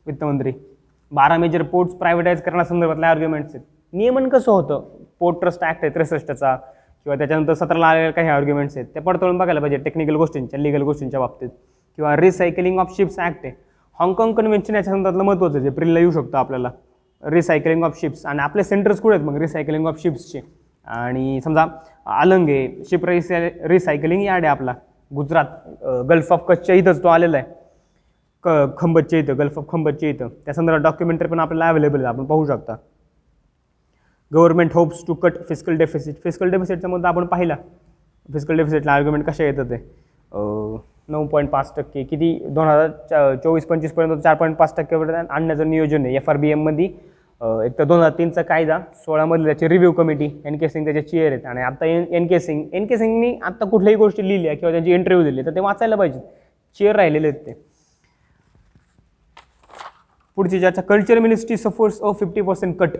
वित्तमंत्री. बारा मेजर पोर्ट्स प्रायव्हेटाईज करण्यासंदर्भातल्या आर्ग्युमेंट्स आहेत. नियमन कसं होतं? पोर्ट ट्रस्ट ॲक्ट आहे त्रेसष्टचा. किंवा त्याच्यानंतर सतराला आलेल्या काही आर्ग्युमेंट्स आहेत. ते पडताळून बघायला पाहिजे टेक्निकल गोष्टींच्या लिगल गोष्टींच्या बाबतीत. किंवा रिसायकलिंग ऑफ शिप्स ॲक्ट आहे. हाँगकाँग कन्व्हेन्शन याच्या संदर्भातलं महत्त्वाचं जे प्रिलला येऊ शकतं आपल्याला. रिसायकलिंग ऑफ शिप्स आणि आपले सेंटर्स कुठे आहेत मग? रिसायकलिंग ऑफ शिप्सचे आणि समजा अलंग आहे शिप रिसाय रिसायकलिंग यार्ड आहे आपला. गुजरात गल्फ ऑफ कच्छच्या इथंच तो आलेला आहे. क खंबतच्या इथं गल्फ ऑफ खंबतच्या इथं. त्या संदर्भात डॉक्युमेंटरी पण आपल्याला अवेलेबल आहे आपण पाहू शकता. Government hopes to cut physical deficit physical डेफिसिटचा मुद्दा आपण पाहिला. फिजिकल डेफिसिटला आर्ग्युमेंट कशा येतं ते? नऊ पॉईंट पाच टक्के. किती? दोन हजार चा चोवीस पंचवीसपर्यंत चार पॉईंट पाच टक्केपर्यंत आणण्याचं नियोजन आहे. एफ आर बी एममध्ये एक तर दोन हजार तीनचा कायदा सोळामधले त्याची review committee N K Singh त्याचे चेअर आहेत. आणि आता N N K Singh N K सिंगनी आत्ता कुठल्याही गोष्टी लिहिल्या किंवा त्यांची इंटरव्ह्यू दिली तर ते वाचायला पाहिजे चेअर राहिलेले आहेत ते. पुढची ज्याच्या culture ministry supports a fifty percent cut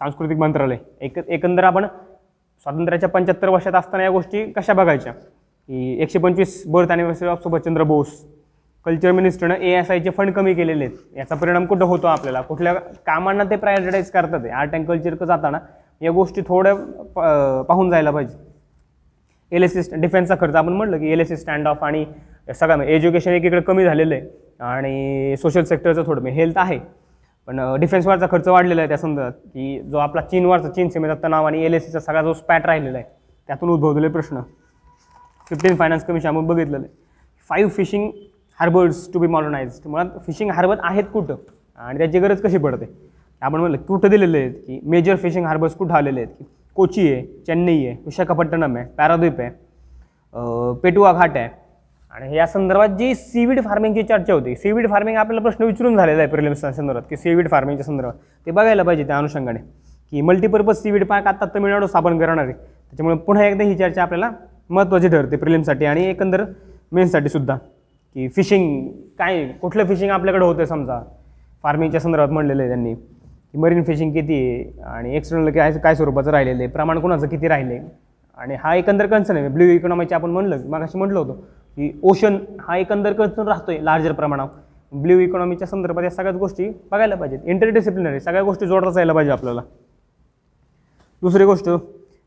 सांस्कृतिक मंत्रालय. एक एकंदर आपण स्वातंत्र्याच्या पंच्याहत्तर वर्षात असताना या गोष्टी कशा बघायच्या? एकशे पंचवीस birth anniversary of Subhash Chandra Bose. Culture मिनिस्टरनं A S आयचे फंड कमी केलेले आहेत. याचा परिणाम कुठं होतो आपल्याला? कुठल्या कामांना ते प्रायोरिटाईज करतात? आर्ट अँड कल्चर जाताना या गोष्टी थोड्या प- पाहून जायला पाहिजे. एल एस सी डिफेन्सचा खर्च आपण म्हटलं की L S C stand off आणि सगळं एज्युकेशन एकीकडे कमी झालेलं आहे. आणि सोशल सेक्टरचं थोडं म्हणजे हेल्थ आहे. पण डिफेन्सवरचा खर्च वाढलेला आहे त्या संदर्भात की जो आपला चीनवरचा चीन सीमेचा तणाव आणि एल एस सीचा सगळा जो स्पॅट राहिलेला आहे त्यातून उद्भवलेले प्रश्न. फिफ्टीन फायनान्स कमिशन आपण बघितलेलं आहे. Five fishing harbours to be modernised मुळात फिशिंग हार्बर आहेत कुठं? आणि त्याची गरज कशी पडते? आपण म्हणलं कुठं दिलेले आहेत की मेजर फिशिंग हार्बर्स कुठं आलेले आहेत? की कोची आहे चेन्नई आहे विशाखापट्टणम आहे पॅराद्वीप आहे पेटुआ घाट आहे. आणि या संदर्भात जी सीविड फार्मिंगची चर्चा होती सीविड फार्मिंग आपल्याला प्रश्न विचारून झालेला आहे प्रिलिम्सच्या संदर्भात की सीविड फार्मिंगच्या संदर्भात. ते बघायला पाहिजे त्या अनुषंगाने की मल्टीपर्पज सीविड पार्क आता तमिळनाडू स्थापन करणार आहे. त्याच्यामुळे पुन्हा एकदा ही चर्चा आपल्याला महत्त्वाची ठरते प्रिलिमसाठी आणि एकंदर मेन्ससाठी सुद्धा. की फिशिंग काय कुठलं फिशिंग आपल्याकडे होतं समजा? फार्मिंगच्या संदर्भात म्हणलेलं आहे त्यांनी. की मरीन फिशिंग किती आहे आणि एक्सटर्नल काय काय स्वरूपाचं राहिलेलं आहे प्रमाण कोणाचं किती राहिले आणि हा एकंदर कन्सर्न आहे. ब्ल्यू इकॉनॉमीचे आपण म्हणलं मग अशी म्हटलं होतं की ओशन हा एकंदर कन्सन राहतो आहे लार्जर प्रमाणात ब्ल्यू इकॉनॉमीच्या संदर्भात या सगळ्याच गोष्टी बघायला पाहिजेत. इंटरडिसिप्लिनरी सगळ्या गोष्टी जोडता जायला पाहिजे आपल्याला. दुसरी गोष्ट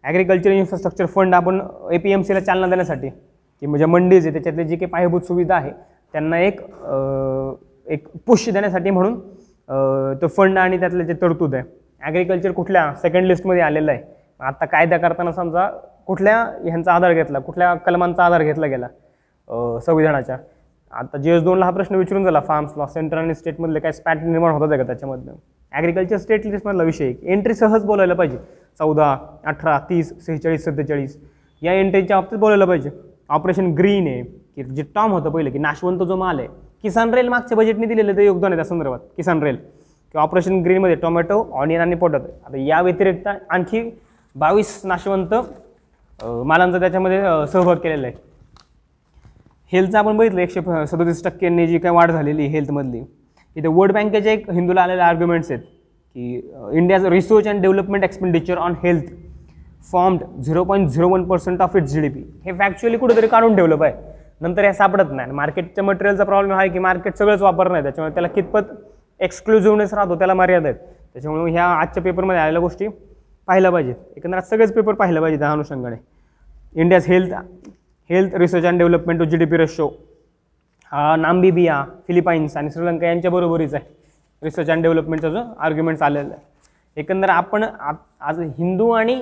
ॲग्रिकल्चर इन्फ्रास्ट्रक्चर फंड आपण ए पी एम सीला चालना देण्यासाठी की म्हणजे मंडीज आहे त्याच्यातले जी काही पायाभूत सुविधा आहे त्यांना एक एक पुष्य देण्यासाठी म्हणून तो फंड आणि त्यातलं जे तरतूद आहे. ॲग्रिकल्चर कुठल्या सेकंड लिस्टमध्ये आलेलं आहे? आता कायदा करताना समजा कुठल्या ह्यांचा आधार घेतला कुठल्या कलमांचा आधार घेतला गेला संविधानाच्या? आता जी एस दोनला हा प्रश्न विचारून झाला फार्म्स लॉ सेंट्रल आणि स्टेटमधले काय स्पॅट निर्माण होतात आहे का त्याच्यामधनं? ॲग्रिकल्चर स्टेट लिस्टमधला विषय एंट्री सहज बोलायला पाहिजे. चौदा अठरा तीस सेहेचाळीस सत्तेचाळीस. या एंट्रीच्या बाबतीत बोलायला पाहिजे. ऑपरेशन ग्रीन आहे. की जे टॉम होतं पहिलं की नाशवंत जो माल आहे किसान रेल मागच्या बजेटने दिलेलं ते योगदान आहे त्या संदर्भात. किसान रेल किंवा ऑपरेशन ग्रीनमध्ये टोमॅटो ऑनियन आणि पोटॅटो आता या व्यतिरिक्त आणखी बावीस नाशवंत मालांचा त्याच्यामध्ये सहभाग केलेला आहे. हेल्थचं आपण बघितलं एकशे सदतीस सदोतीस टक्क्यांनी जी काय वाढ झालेली आहे हेल्थमधली इथे वर्ल्ड बँकेचे एक हिंदूला आलेले आर्ग्युमेंट्स आहेत. की India's research and development expenditure on health formed zero point zero one percent of its G D P हे फॅक्च्युअली कुठेतरी काढून ठेवलं पाहिजे नंतर हे सापडत नाही. मार्केटच्या मटेरियलचा प्रॉब्लेम आहे की मार्केट सगळंच वापर नाही. त्याच्यामुळे त्याला कितपत एक्सक्लुझिव्हनेस राहतो त्याला मर्यादा आहेत. त्याच्यामुळे ह्या आजच्या पेपरमध्ये आलेल्या गोष्टी पाहिल्या पाहिजेत. एकंदरात सगळेच पेपर पाहिलं पाहिजे त्या अनुषंगाने. India's health health research and development to G D P ratio हा नाम्बिबिया फिलिपाईन्स आणि श्रीलंका यांच्या बरोबरीच आहे. रिसर्च अँड डेव्हलपमेंटचा जो आर्ग्युमेंट्स आलेला आहे. एकंदर आपण आज हिंदू आणि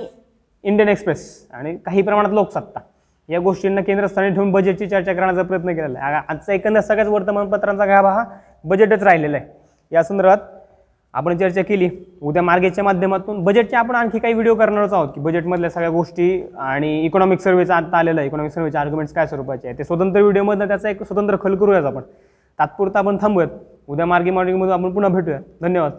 इंडियन एक्सप्रेस आणि काही प्रमाणात लोकसत्ता या गोष्टींना केंद्रस्थानी ठेवून बजेटची चर्चा करण्याचा प्रयत्न केलेला आहे. आजचा एकंदर सगळ्याच वर्तमानपत्रांचा गाभा हा बजेटच राहिलेला आहे. या संदर्भात आपण चर्चा केली. उद्या मार्गेच्या माध्यमातून बजेटचे आपण आणखी काही व्हिडिओ करणारच आहोत की बजेटमधल्या सगळ्या गोष्टी आणि इकॉनॉमिक सर्व्हेचा आता आलेला आहे. इकॉनॉमिक सर्व्हेचे आर्ग्युमेंट्स काय स्वरूपाचे आहे ते स्वतंत्र व्हिडिओमधनं त्याचा एक स्वतंत्र खल करूयाच आपण. तात्पुरता आपण थांबूयात. उद्या मार्गी मॉर्निंगमधून आपण पुन्हा भेटूया धन्यवाद.